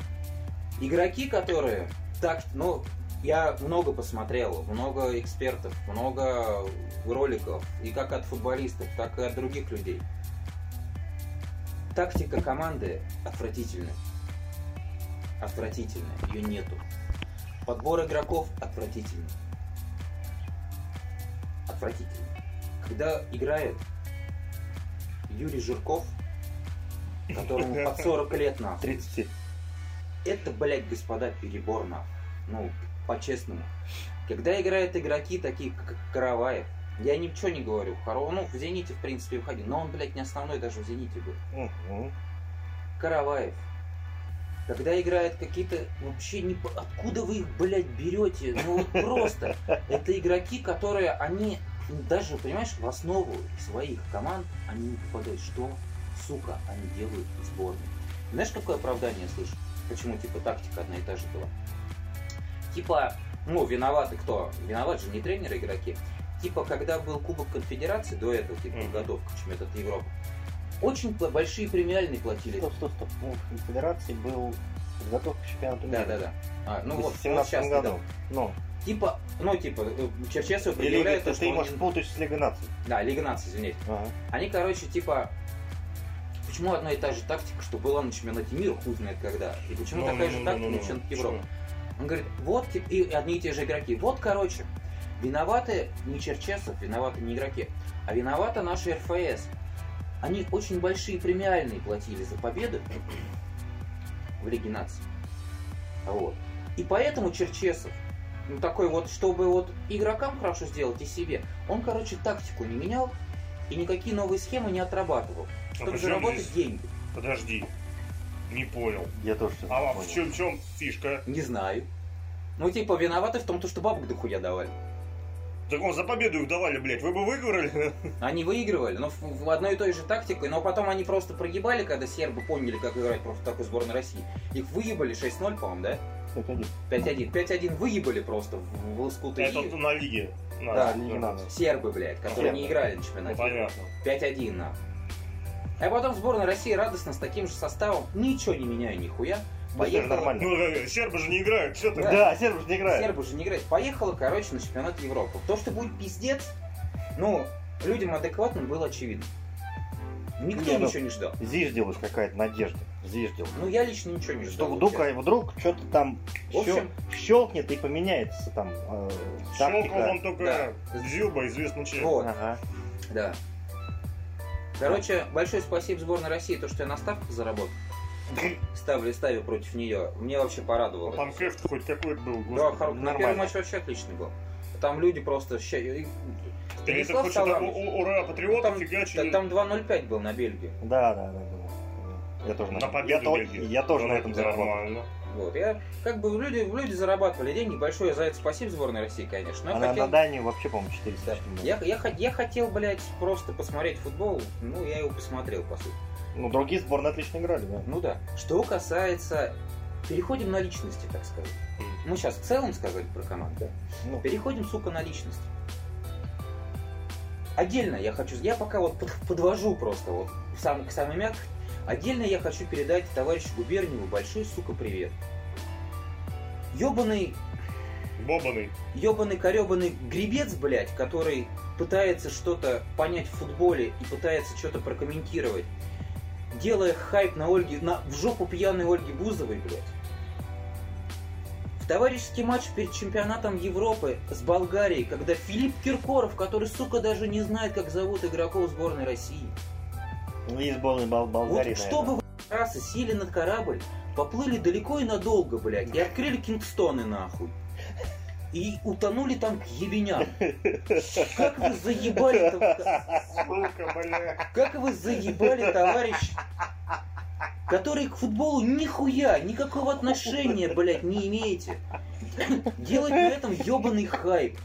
Игроки, которые так, ну, я много посмотрел, много экспертов, много роликов, и как от футболистов, так и от других людей. Тактика команды отвратительная. Отвратительная, ее нету. Подбор игроков отвратительный. Отвратительный. Когда играет Юрий Жирков, которому под 40 лет нахуй. 37. Это, блядь, господа, перебор нахуй. Ну, по-честному. Когда играют игроки такие, как Караваев, я ничего не говорю. Хоро... Ну, в «Зените», в принципе, уходи. Но он, блядь, не основной даже в «Зените» был. Мгм. Караваев. Когда играют какие-то... Вообще не... Откуда вы их, блядь, берете? Ну, вот просто. Это игроки, которые, они даже, понимаешь, в основу своих команд они не попадают. Что, сука, они делают в сборной? Знаешь, какое оправдание я слышу? Почему, типа, тактика одна и та же была? Типа, ну, виноваты кто? Виноват же не тренеры, игроки. Типа, когда был Кубок Конфедерации, до этого, типа, подготовка к чемпионату Европы, очень большие премиальные платили. Стоп, стоп, стоп. Ну, в Конфедерации был подготовка к чемпионату Да, мира. да, да. А, ну В вот, 17 сейчас году. Ну, Типа, ну, типа, э, Черчесов предъявляет то, что ты он можешь не- путаешь с Лигой наций. Да, Лига наций, извините. Ага. Они, короче, типа, почему одна и та же тактика, что была на чемпионате мира, хуй знает когда, и почему Ну, такая ну, же ну, тактика ну, на ну, чемпионате что? Европы? Он говорит, вот, типа, и одни и те же игроки. Вот, короче, виноваты не Черчесов, виноваты не игроки, а виновата наша РФС. Они очень большие премиальные платили за победы в Лиге наций. Вот. И поэтому Черчесов, ну, такой вот, чтобы вот игрокам хорошо сделать и себе, он, короче, тактику не менял и никакие новые схемы не отрабатывал, чтобы при чем заработать здесь- деньги. Подожди. Не понял. Я тоже А понял. в чем, в чем фишка? Не знаю. Ну, типа, виноваты в том, то, что бабок дохуя давали. Так он за победу их давали, блядь. Вы бы выиграли? Они выигрывали, но в, в одной и той же тактикой, но потом они просто прогибали, когда сербы поняли, как играть против такой сборной России. Их выебали 6-0, по-моему, да? Это один. 5-1. 5-1 выебали просто в, в лоскуты. Это на лиге. На- Да, на- Лиге наций. Сербы, блядь, которые не Сербы. играли на Ну, чемпионате. понятно. 5-1, нахуй. А потом сборная России радостно с таким же составом, ничего не меняя нихуя, Же поехала... нормально. Ну, э, сербы же не играют, что ты? Да. Да, серб же не играет. Сербы же не играют. Поехала, короче, на чемпионат Европы. То, что будет пиздец, ну, людям адекватным было очевидно. Никто Не, ну, ничего не ждал. Зиждилась какая-то надежда. Зиждилась. Ну, я лично ничего не Что ждал. вдруг, честно. а вдруг что-то там В общем- щелкнет и поменяется там э, Щелкал тактика. вам только Да. Дзюба, известный человек. Вот, Ага. да. Короче, большое спасибо сборной России, то, что я на ставках заработал. Ставлю, ставлю против нее. Мне вообще порадовало. Там кэфт хоть какой-то был. Да, господи. хоро- на нормально. первый матч вообще отличный был. Там люди просто... что-то Саламович. у- ура, патриотов Там- фигачили. Там 2.05 был на Бельгию. Да, да, да, да. Я тоже На на, победу я, Бельгии. я тоже Ну, на этом это заработал. Нормально. Вот, я как бы люди, люди зарабатывали деньги, большое за это спасибо сборной России, конечно. Но я А на, хотел, на Данию вообще, по-моему, 400 да, я, я, я хотел, блядь, просто посмотреть футбол, ну, я его посмотрел, по сути. Ну, другие сборные отлично играли, да. Ну да. Что касается переходим на личности, так сказать. Мы сейчас в целом сказали про команду, да? Ну, Переходим, сука, на личность. Отдельно я хочу, я пока вот под- подвожу просто вот сам, к самой мягкой. Отдельно я хочу передать товарищу Губерниеву большой, сука, привет. Ёбаный, Бобаный. ёбаный, корёбаный гребец, блядь, который пытается что-то понять в футболе и пытается что-то прокомментировать, делая хайп на Ольге, на, в жопу пьяной Ольги Бузовой, блядь. В товарищеский матч перед чемпионатом Европы с Болгарией, когда Филипп Киркоров, который, сука, даже не знает, как зовут игроков сборной России, и сборной Бол- Болгарии, вот чтобы вы расы сели на корабль, поплыли далеко и надолго, блядь, и открыли Кингстоны нахуй. И утонули там к ебеням. Как вы заебали Сука. Как вы заебали, товарищ, который к футболу нихуя, никакого отношения, блядь, не имеете. Делать на этом ебаный хайп.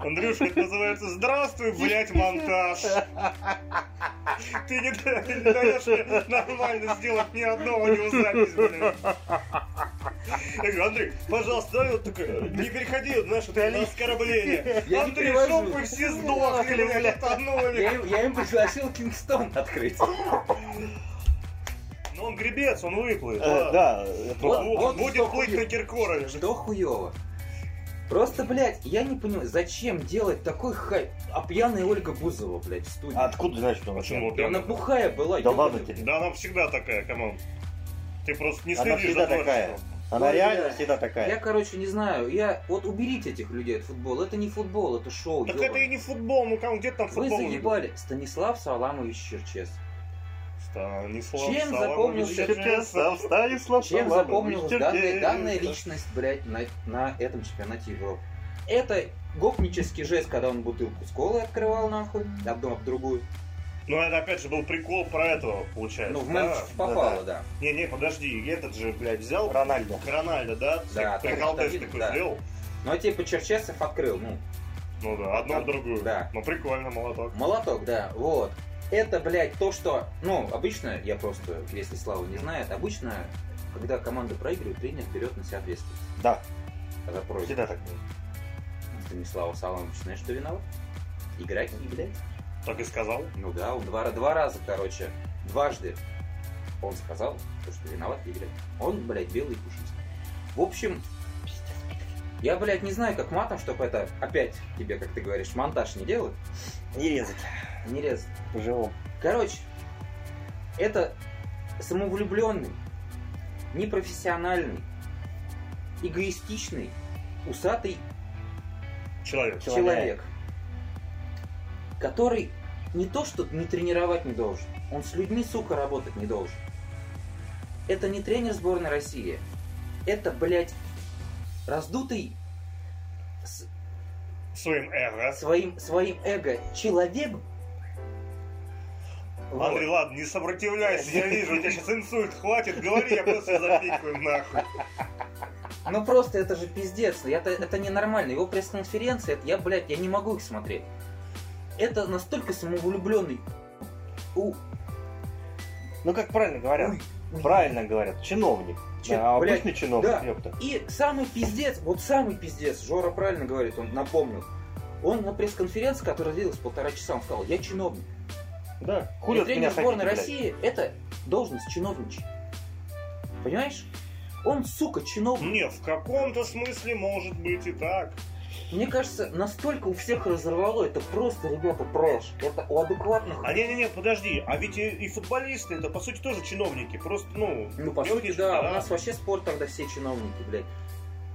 Андрюшка, это называется «Здравствуй, блядь, монтаж». Ты не, ты не даешь мне нормально сделать ни одного аудиозапись, блядь. Я говорю, Андрей, пожалуйста, давай вот такое, не переходи, знаешь, вот на оскорбление. Я не Андрей, перевожу. чтоб вы все сдохли, блядь, утонули. Я им, я им предложил Кингстон открыть. Ну он гребец, он выплывет. Э, ладно. Да, это- Вот, Бу- вот Будет плыть хуё- на Киркорове. Что хуево? Просто, блядь, я не понимаю, зачем делать такой хайп? А пьяная Ольга Бузова, блядь, в студии. А откуда ты знаешь, что она Почему? пьяная? Она бухая была, Да ладно тебе. Да она всегда такая, камон. Ты просто не Она следишь всегда за такая. творчеством. Она Ой, реально всегда Я, такая. короче, не знаю. Я вот уберите этих людей от футбола. Это не футбол, это шоу. Так ёбаный. это и не футбол, ну там где там Вы футбол? заебали. Станислав Саламович Черчес. Станислав Чем запомнился Черчесов. Станислав, Станислав Чем запомнилась данная, данная личность, блядь, на, на этом чемпионате Европы? Это гопнический жест, когда он бутылку с колой открывал нахуй, одну об другую. Ну это опять же был прикол про этого, получается. Ну, в да? попало, да. Не-не, подожди, этот же, блядь, взял Рональдо. Рональдо, да? Да, Прикол так, тест такой да. сделал. Ну, а типа Черчесов открыл, ну, Ну да, одну Да. в другую. Да. Ну прикольно, молоток. молоток, да, вот. Это, блядь, то, что, ну, обычно, я просто, если Слава не знает, обычно, когда команда проигрывает, тренер берет на себя ответственность. Да, Когда проигрывает. всегда так было. Станислава Саламович, знаешь, что виноват? Игроки, блядь. Так и сказал. Ну да, он два, два раза, короче, дважды он сказал, то, что виноват игры. Он, блядь, белый пушистый. В общем, я, блядь, не знаю, как матом, чтобы это опять тебе, как ты говоришь, монтаж не делать, Не резать. не резать. В живом. Короче, это самовлюбленный, непрофессиональный, эгоистичный, усатый Человек. Человек. человек, который не то что не тренировать не должен, он с людьми, сука, работать не должен. Это не тренер сборной России. Это, блядь, раздутый с- Своим эго. своим, своим эго человек. Вот. Андрей, ладно, не сопротивляйся, я вижу, у тебя сейчас инсульт хватит, говори, я просто запикаю нахуй. Ну просто это же пиздец, это, это ненормально. Его пресс-конференции, я, блядь, я не могу их смотреть. Это настолько самовлюбленный. У, Ну, как правильно говорят? уй. Правильно говорят. Чиновник. Че- а блядь, обычный чиновник, да. ёпта. И самый пиздец, вот самый пиздец, Жора правильно говорит, он напомнил. Он на пресс-конференции, которая длилась полтора часа, он сказал, я чиновник. Да. Хули тренер меня сборной хотите, блядь? России это должность чиновничья. Понимаешь? Он, сука, чиновник. Не, в каком-то смысле может быть и так. Мне кажется, настолько у всех разорвало, это просто, ребята, трэш. Это у адекватных... А не-не-не, подожди, а ведь и, и футболисты, это по сути тоже чиновники, просто, ну... Ну, по сути, да, у нас вообще спорт тогда все чиновники, блядь.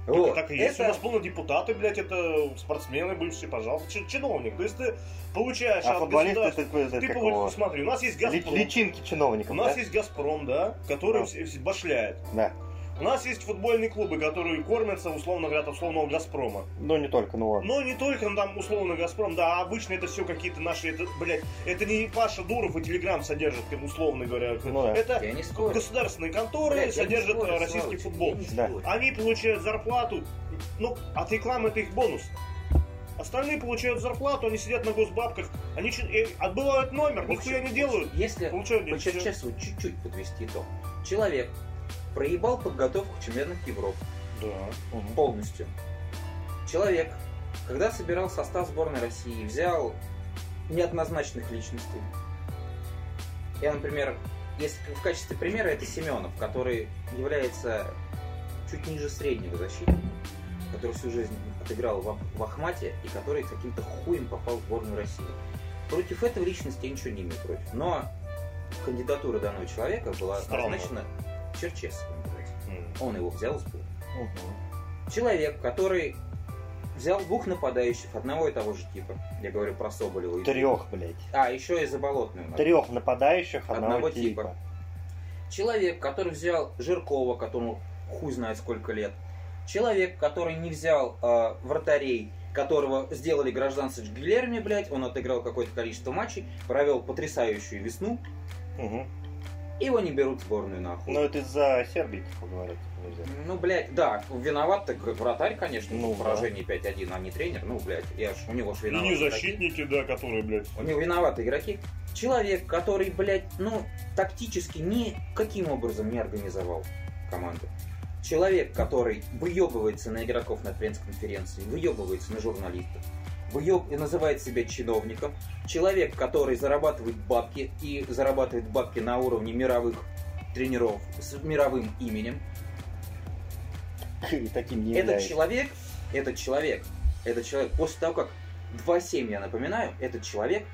Вот. так и есть, у Это- нас полно депутаты, блядь, это спортсмены бывшие, пожалуйста, чи- чиновник. То есть ты получаешь А от футболисты государства- это, это Ты получ- смотри, у нас есть Газпром. Личинки чиновников, У нас да? есть Газпром, да, который Да. башляет. Да. У нас есть футбольные клубы, которые кормятся, условно говоря, от условного Газпрома. Ну, не только, ну ладно. Но не только ну, там условно Газпром, да, а обычно это все какие-то наши, это, блядь, это не Паша Дуров и Телеграм содержит, как условно говоря. Ну да. Это государственные конторы Блядь, содержат спорю, российский футбол. Да. Они получают зарплату, ну, от рекламы это их бонус. Остальные получают зарплату, они сидят на госбабках, они э, отбывают номер, нихуя не делают. Если Получают по деньги. Черчесову чуть-чуть подвести итог. Человек, проебал подготовку к чемпионату Европы Да. Мгм. полностью. Человек, когда собирал состав сборной России, взял неоднозначных личностей. Я, например, если в качестве примера это Семенов, который является чуть ниже среднего защитника, который всю жизнь отыграл в, в Ахмате и который каким-то хуем попал в сборную России. Против этого личности я ничего не имею против. Но кандидатура данного человека была Странно. назначена Черчесовым. блядь. М. Он его взял сборную Мгм. человек, который взял двух нападающих одного и того же типа. Я говорю про Соболева. Трех, блядь. А, еще и Заболотную. Трех нападающих одного, Одного типа. типа. Человек, который взял Жиркова, которому хуй знает сколько лет. Человек, который не взял э, вратарей, которого сделали гражданцы Гильерми, блядь, он отыграл какое-то количество матчей, провел потрясающую весну, Мгм. Его не берут в сборную нахуй. Ну, это из-за Сербии, говорят, нельзя. Ну, блядь, да, виноват так вратарь, конечно, Ну, в поражении 5-1, а не тренер. Ну, блядь, я ж, у него ж И виноват. не защитники, да, которые, блядь, У него виноваты игроки. Человек, который, блядь, ну, тактически никаким образом не организовал команду. Человек, который выебывается на игроков на пресс-конференции, выебывается на журналистов, выеб... и называет себя чиновником. Человек, который зарабатывает бабки и зарабатывает бабки на уровне мировых тренеров с мировым именем. И таким не Этот является. человек, этот человек, этот человек, после того, как 2.7, я напоминаю, этот человек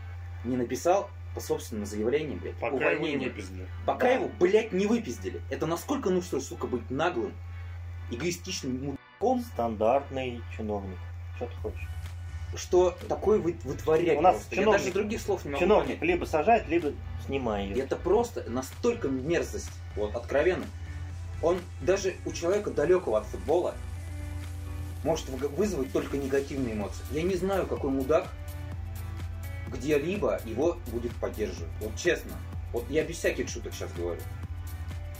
не написал по собственному заявлению, блядь, пока его не увольнение. выпиздили. Пока Да. его, блядь, не выпиздили. Это насколько нужно, сука, быть наглым, эгоистичным мудаком, Стандартный чиновник. Что ты хочешь? Что такое вы, вытворять У нас просто. Я чиновник- даже других слов не могу Чиновник понять. либо сажает, либо снимает. Это просто настолько мерзость, вот, откровенно. Он даже у человека далекого от футбола может вы- вызвать только негативные эмоции. Я не знаю, какой мудак где-либо его будет поддерживать. Вот честно. Вот я без всяких шуток сейчас говорю.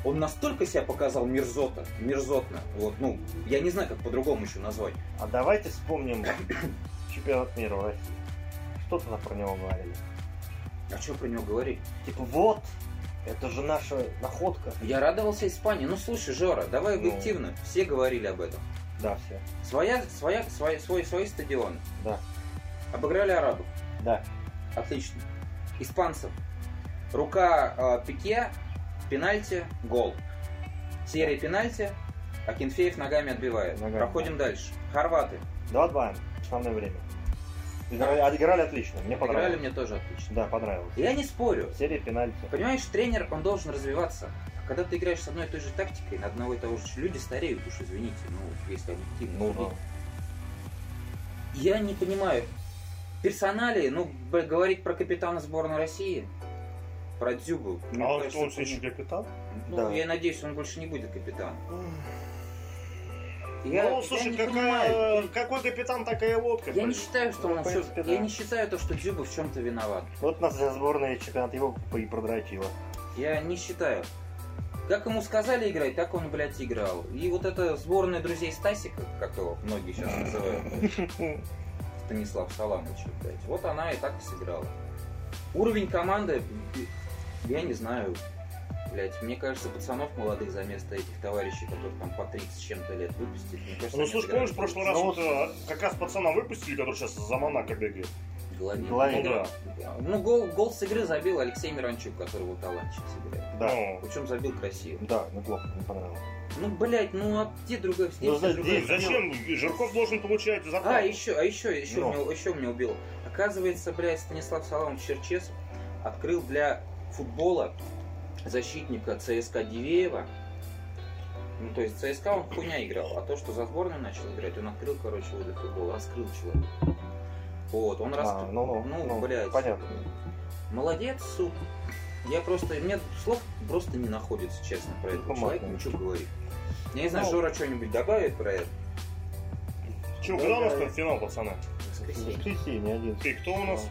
Он настолько себя показал мерзота, мерзотно. Вот, ну, я не знаю, как по-другому еще назвать. А давайте вспомним чемпионат мира в России. Что тогда про него говорили? А что про него говорить? Типа, вот, это же наша находка. Я радовался Испании. Ну слушай, Жора, давай Ну. объективно. Все говорили об этом. Да, все. Своя, своя, свои, свой, свои стадионы. Да. Обыграли арабов. Да. Отлично. Испанцев. Рука э, Пике, пенальти, гол. Серия пенальти, а Кенфеев ногами отбивает. Ногами, Проходим дальше. Хорваты. 2-2, основное время. Играли, отыграли отлично, мне Играли понравилось. мне тоже отлично. Да, понравилось. Я не спорю. Серия пенальти. Понимаешь, тренер, он должен развиваться. А когда ты играешь с одной и той же тактикой, на одного и того же... Люди стареют уж, извините, ну, если объективно Ну, да. Я не понимаю. Персонали, ну, б- говорить про капитана сборной России, про Дзюбу. А он, кажется, он все еще капитан? Ну, Да. я надеюсь, он больше не будет капитаном. Я, ну, я слушай, не какая, понимаю. какой капитан, такая лодка. Я не блин. считаю, что Ну, он принципе, да. Я не считаю то, что Дзюба в чем-то виноват. Вот нас для сборной чемпионат Европы и продрочило. Я не считаю. Как ему сказали играть, так он, блядь, играл. И вот эта сборная друзей Стасика, как его многие сейчас называют, Станислав Саламович, блядь, вот она и так и сыграла. Уровень команды, я не знаю, блядь, мне кажется, пацанов молодых за место этих товарищей, которых там по 30 с чем-то лет выпустить, мне кажется, Ну, слушай, помнишь, в прошлый раз Ну, вот, а, как раз пацана выпустили, который сейчас за Монако бегает? Головин. Головин. Ну да. Ну, гол, гол с игры забил Алексей Миранчук, которого талантчик играет. Да. Ну, Причем забил красиво. Да, неплохо, мне понравилось. Ну, блядь, ну а где другая Ну, встреча? за- другая здесь- зачем? Жирков должен получать зарплату. А, еще, а еще, еще, Ну. меня, еще меня убило. Оказывается, блядь, Станислав Саламович Черчесов открыл для футбола защитника ЦСКА Дивеева. Ну, то есть ЦСКА он хуйня играл, а то, что за сборную начал играть, он открыл, короче, для футбола, раскрыл человека. Вот, он А, раскрыл. ну, ну, ну, ну, блядь. понятно. Молодец, сука. Я просто, мне слов просто не находится, честно, про этого Помахнем. человека, ничего говорить. Я не знаю, Ну. Жора что-нибудь добавит про это? Че, когда у нас там финал, пацаны? Воскресенье. Воскресенье один. И кто у нас?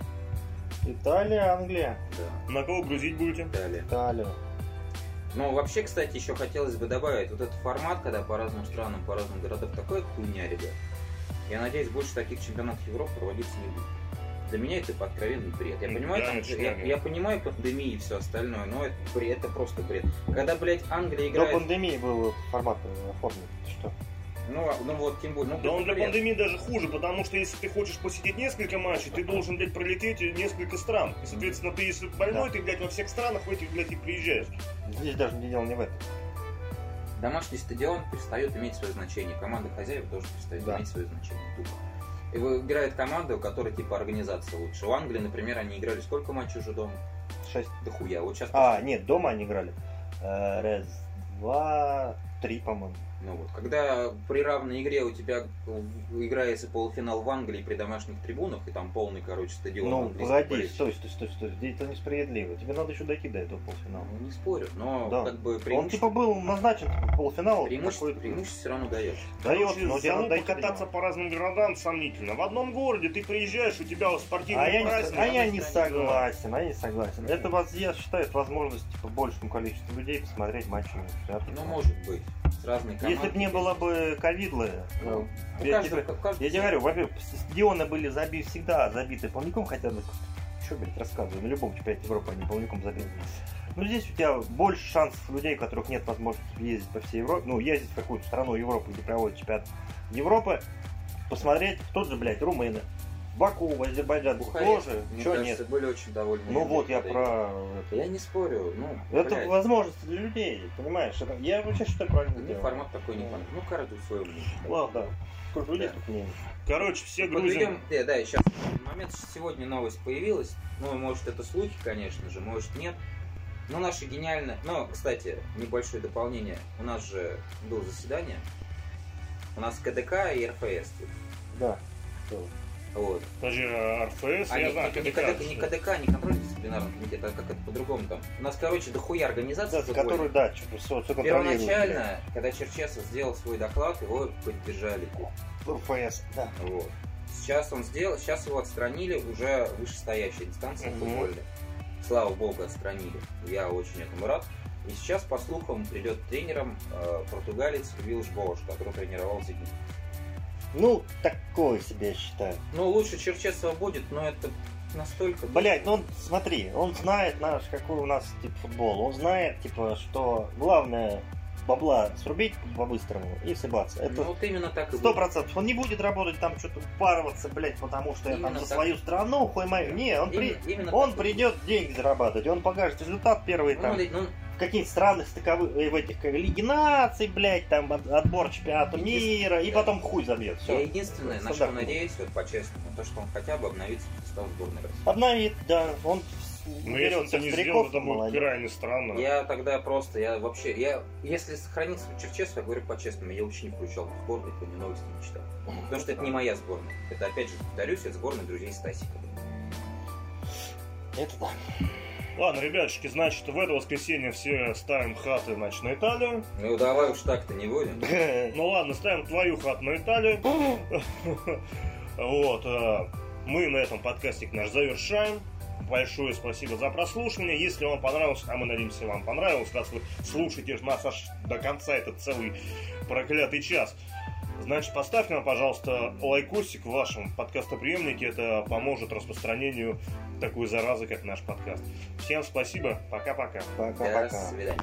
Италия, Англия. Да, На кого грузить будете? далее. Италия. Ну, вообще, кстати, еще хотелось бы добавить вот этот формат, когда по разным странам, по разным городам, такая хуйня, ребят. Я надеюсь, больше таких чемпионатов Европы проводиться не будет. для меня это откровенный бред. Я понимаю, там, я, я понимаю пандемии и все остальное, но это, бред, это просто бред. Когда, блядь, Англия играет... До пандемии был формат оформлен. Что? Ну, ну вот, тем более. Ну, да он для пандемии даже хуже, потому что если ты хочешь посетить несколько матчей, ты должен, блядь, пролететь несколько стран. И, соответственно, ты, если больной, да. ты, блядь, во всех странах в этих, блядь, и приезжаешь. Здесь даже не дело не в этом. Домашний стадион перестает иметь свое значение. Команда хозяев тоже перестает да. иметь свое значение. Тупо. И играет команда, у которой типа организация лучше. В Англии, например, они играли сколько матчей уже дома? Шесть. Да хуя. Вот сейчас. А, нет, дома они играли. Э, раз, два, три, по-моему. Ну вот, когда при равной игре у тебя играется полуфинал в Англии при домашних трибунах, и там полный, короче, стадион Ну, погоди, стой, стой, стой, стой, здесь это несправедливо. Тебе надо еще дойти до этого полуфинала. Ну, не спорю, но да. как бы преимущество... Он типа был назначен полуфинал. Преимущество, преимущество все равно дает. Дает, но тебе надо кататься по разным городам сомнительно. В одном городе ты приезжаешь, у тебя спортивный а праздник. Я не, а я не согласен, а я не согласен. Это, вас, я считаю, возможность типа, большему количеству людей посмотреть матчи. Ну, может быть. С разной если бы не было бы ковидлы, ну, я, каждого, тебе, каждого... я тебе говорю, во-первых, стадионы были забиты всегда забиты полником, хотя бы, что, блядь, рассказываю, на любом чемпионате Европы они полником забиты. Но здесь у тебя больше шансов людей, у которых нет возможности ездить по всей Европе, ну, ездить в какую-то страну Европы, где проводят чемпионат Европы, посмотреть тот же, блядь, румыны, Баку, в Азербайджан Бухарест, тоже. Мне Чего кажется, нет? были очень довольны. Ну вот я про... Я не спорю. Ну, это блядь. возможность для людей, понимаешь? Это... Я вообще считаю правильно Мне формат такой не понятен. Ну, каждый свое мнение. Ладно, да. Сколько людей тут мнение? Короче, все грузим. Да, да, сейчас момент, сегодня новость появилась. Ну, может, это слухи, конечно же, может, нет. Но наши гениальные... Ну, кстати, небольшое дополнение. У нас же было заседание. У нас КДК и РФС. Да. Вот. Даже РФС, а я не, знаю, не, КДК, не КДК, не контроль дисциплинарного комитета, а как это по-другому там. У нас, короче, дохуя организаций. Да, которые, да, все, все Первоначально, когда Черчесов сделал свой доклад, его поддержали. РФС, да. Вот. Сейчас он сделал, сейчас его отстранили уже вышестоящая инстанция угу. футбольная. Слава богу, отстранили. Я очень этому рад. И сейчас, по слухам, придет тренером э, португалец Вилш Бош, который тренировал Зенит. Ну, такое себе я считаю. Ну, лучше Черчесова будет, но это настолько... Блять, ну он, смотри, он знает наш, какой у нас тип футбол. Он знает, типа, что главное бабла срубить по-быстрому и съебаться. Это ну, вот именно так Сто процентов. Он не будет работать там что-то упарываться, блядь, потому что именно я там за так. свою страну, хуй мою. Не, он, именно, при... именно он придет деньги зарабатывать. Он покажет результат первый ну, там. Ну, каких-то странных стыковых, э, в этих как, Лиги наций, блядь, там отбор чемпионата мира, и потом хуй забьет. Все. Я единственное, на что надеюсь, вот по-честному, то, что он хотя бы обновит состав сборной России. Обновит, да. Он ну, если он это не сделал, это будет крайне странно. Я тогда просто, я вообще, я, если сохранится Черчесов, я говорю по-честному, я вообще не включал в сборную, кто не новости не читал. Потому что это не моя сборная. Это, опять же, повторюсь, это сборная друзей Стасика. Это да. Ладно, ребятушки, значит, в это воскресенье все ставим хаты, значит, на Италию. Ну, давай уж так-то не будем. Ну ладно, ставим твою хату на Италию. Вот. Э, мы на этом подкастик наш завершаем. Большое спасибо за прослушивание. Если вам понравилось, а мы надеемся, вам понравилось, раз вы слушаете нас аж до конца этот целый проклятый час. Значит, поставьте нам, пожалуйста, лайкосик в вашем подкастоприемнике. Это поможет распространению такой заразы, как наш подкаст. Всем спасибо. Пока-пока. Пока-пока. До свидания.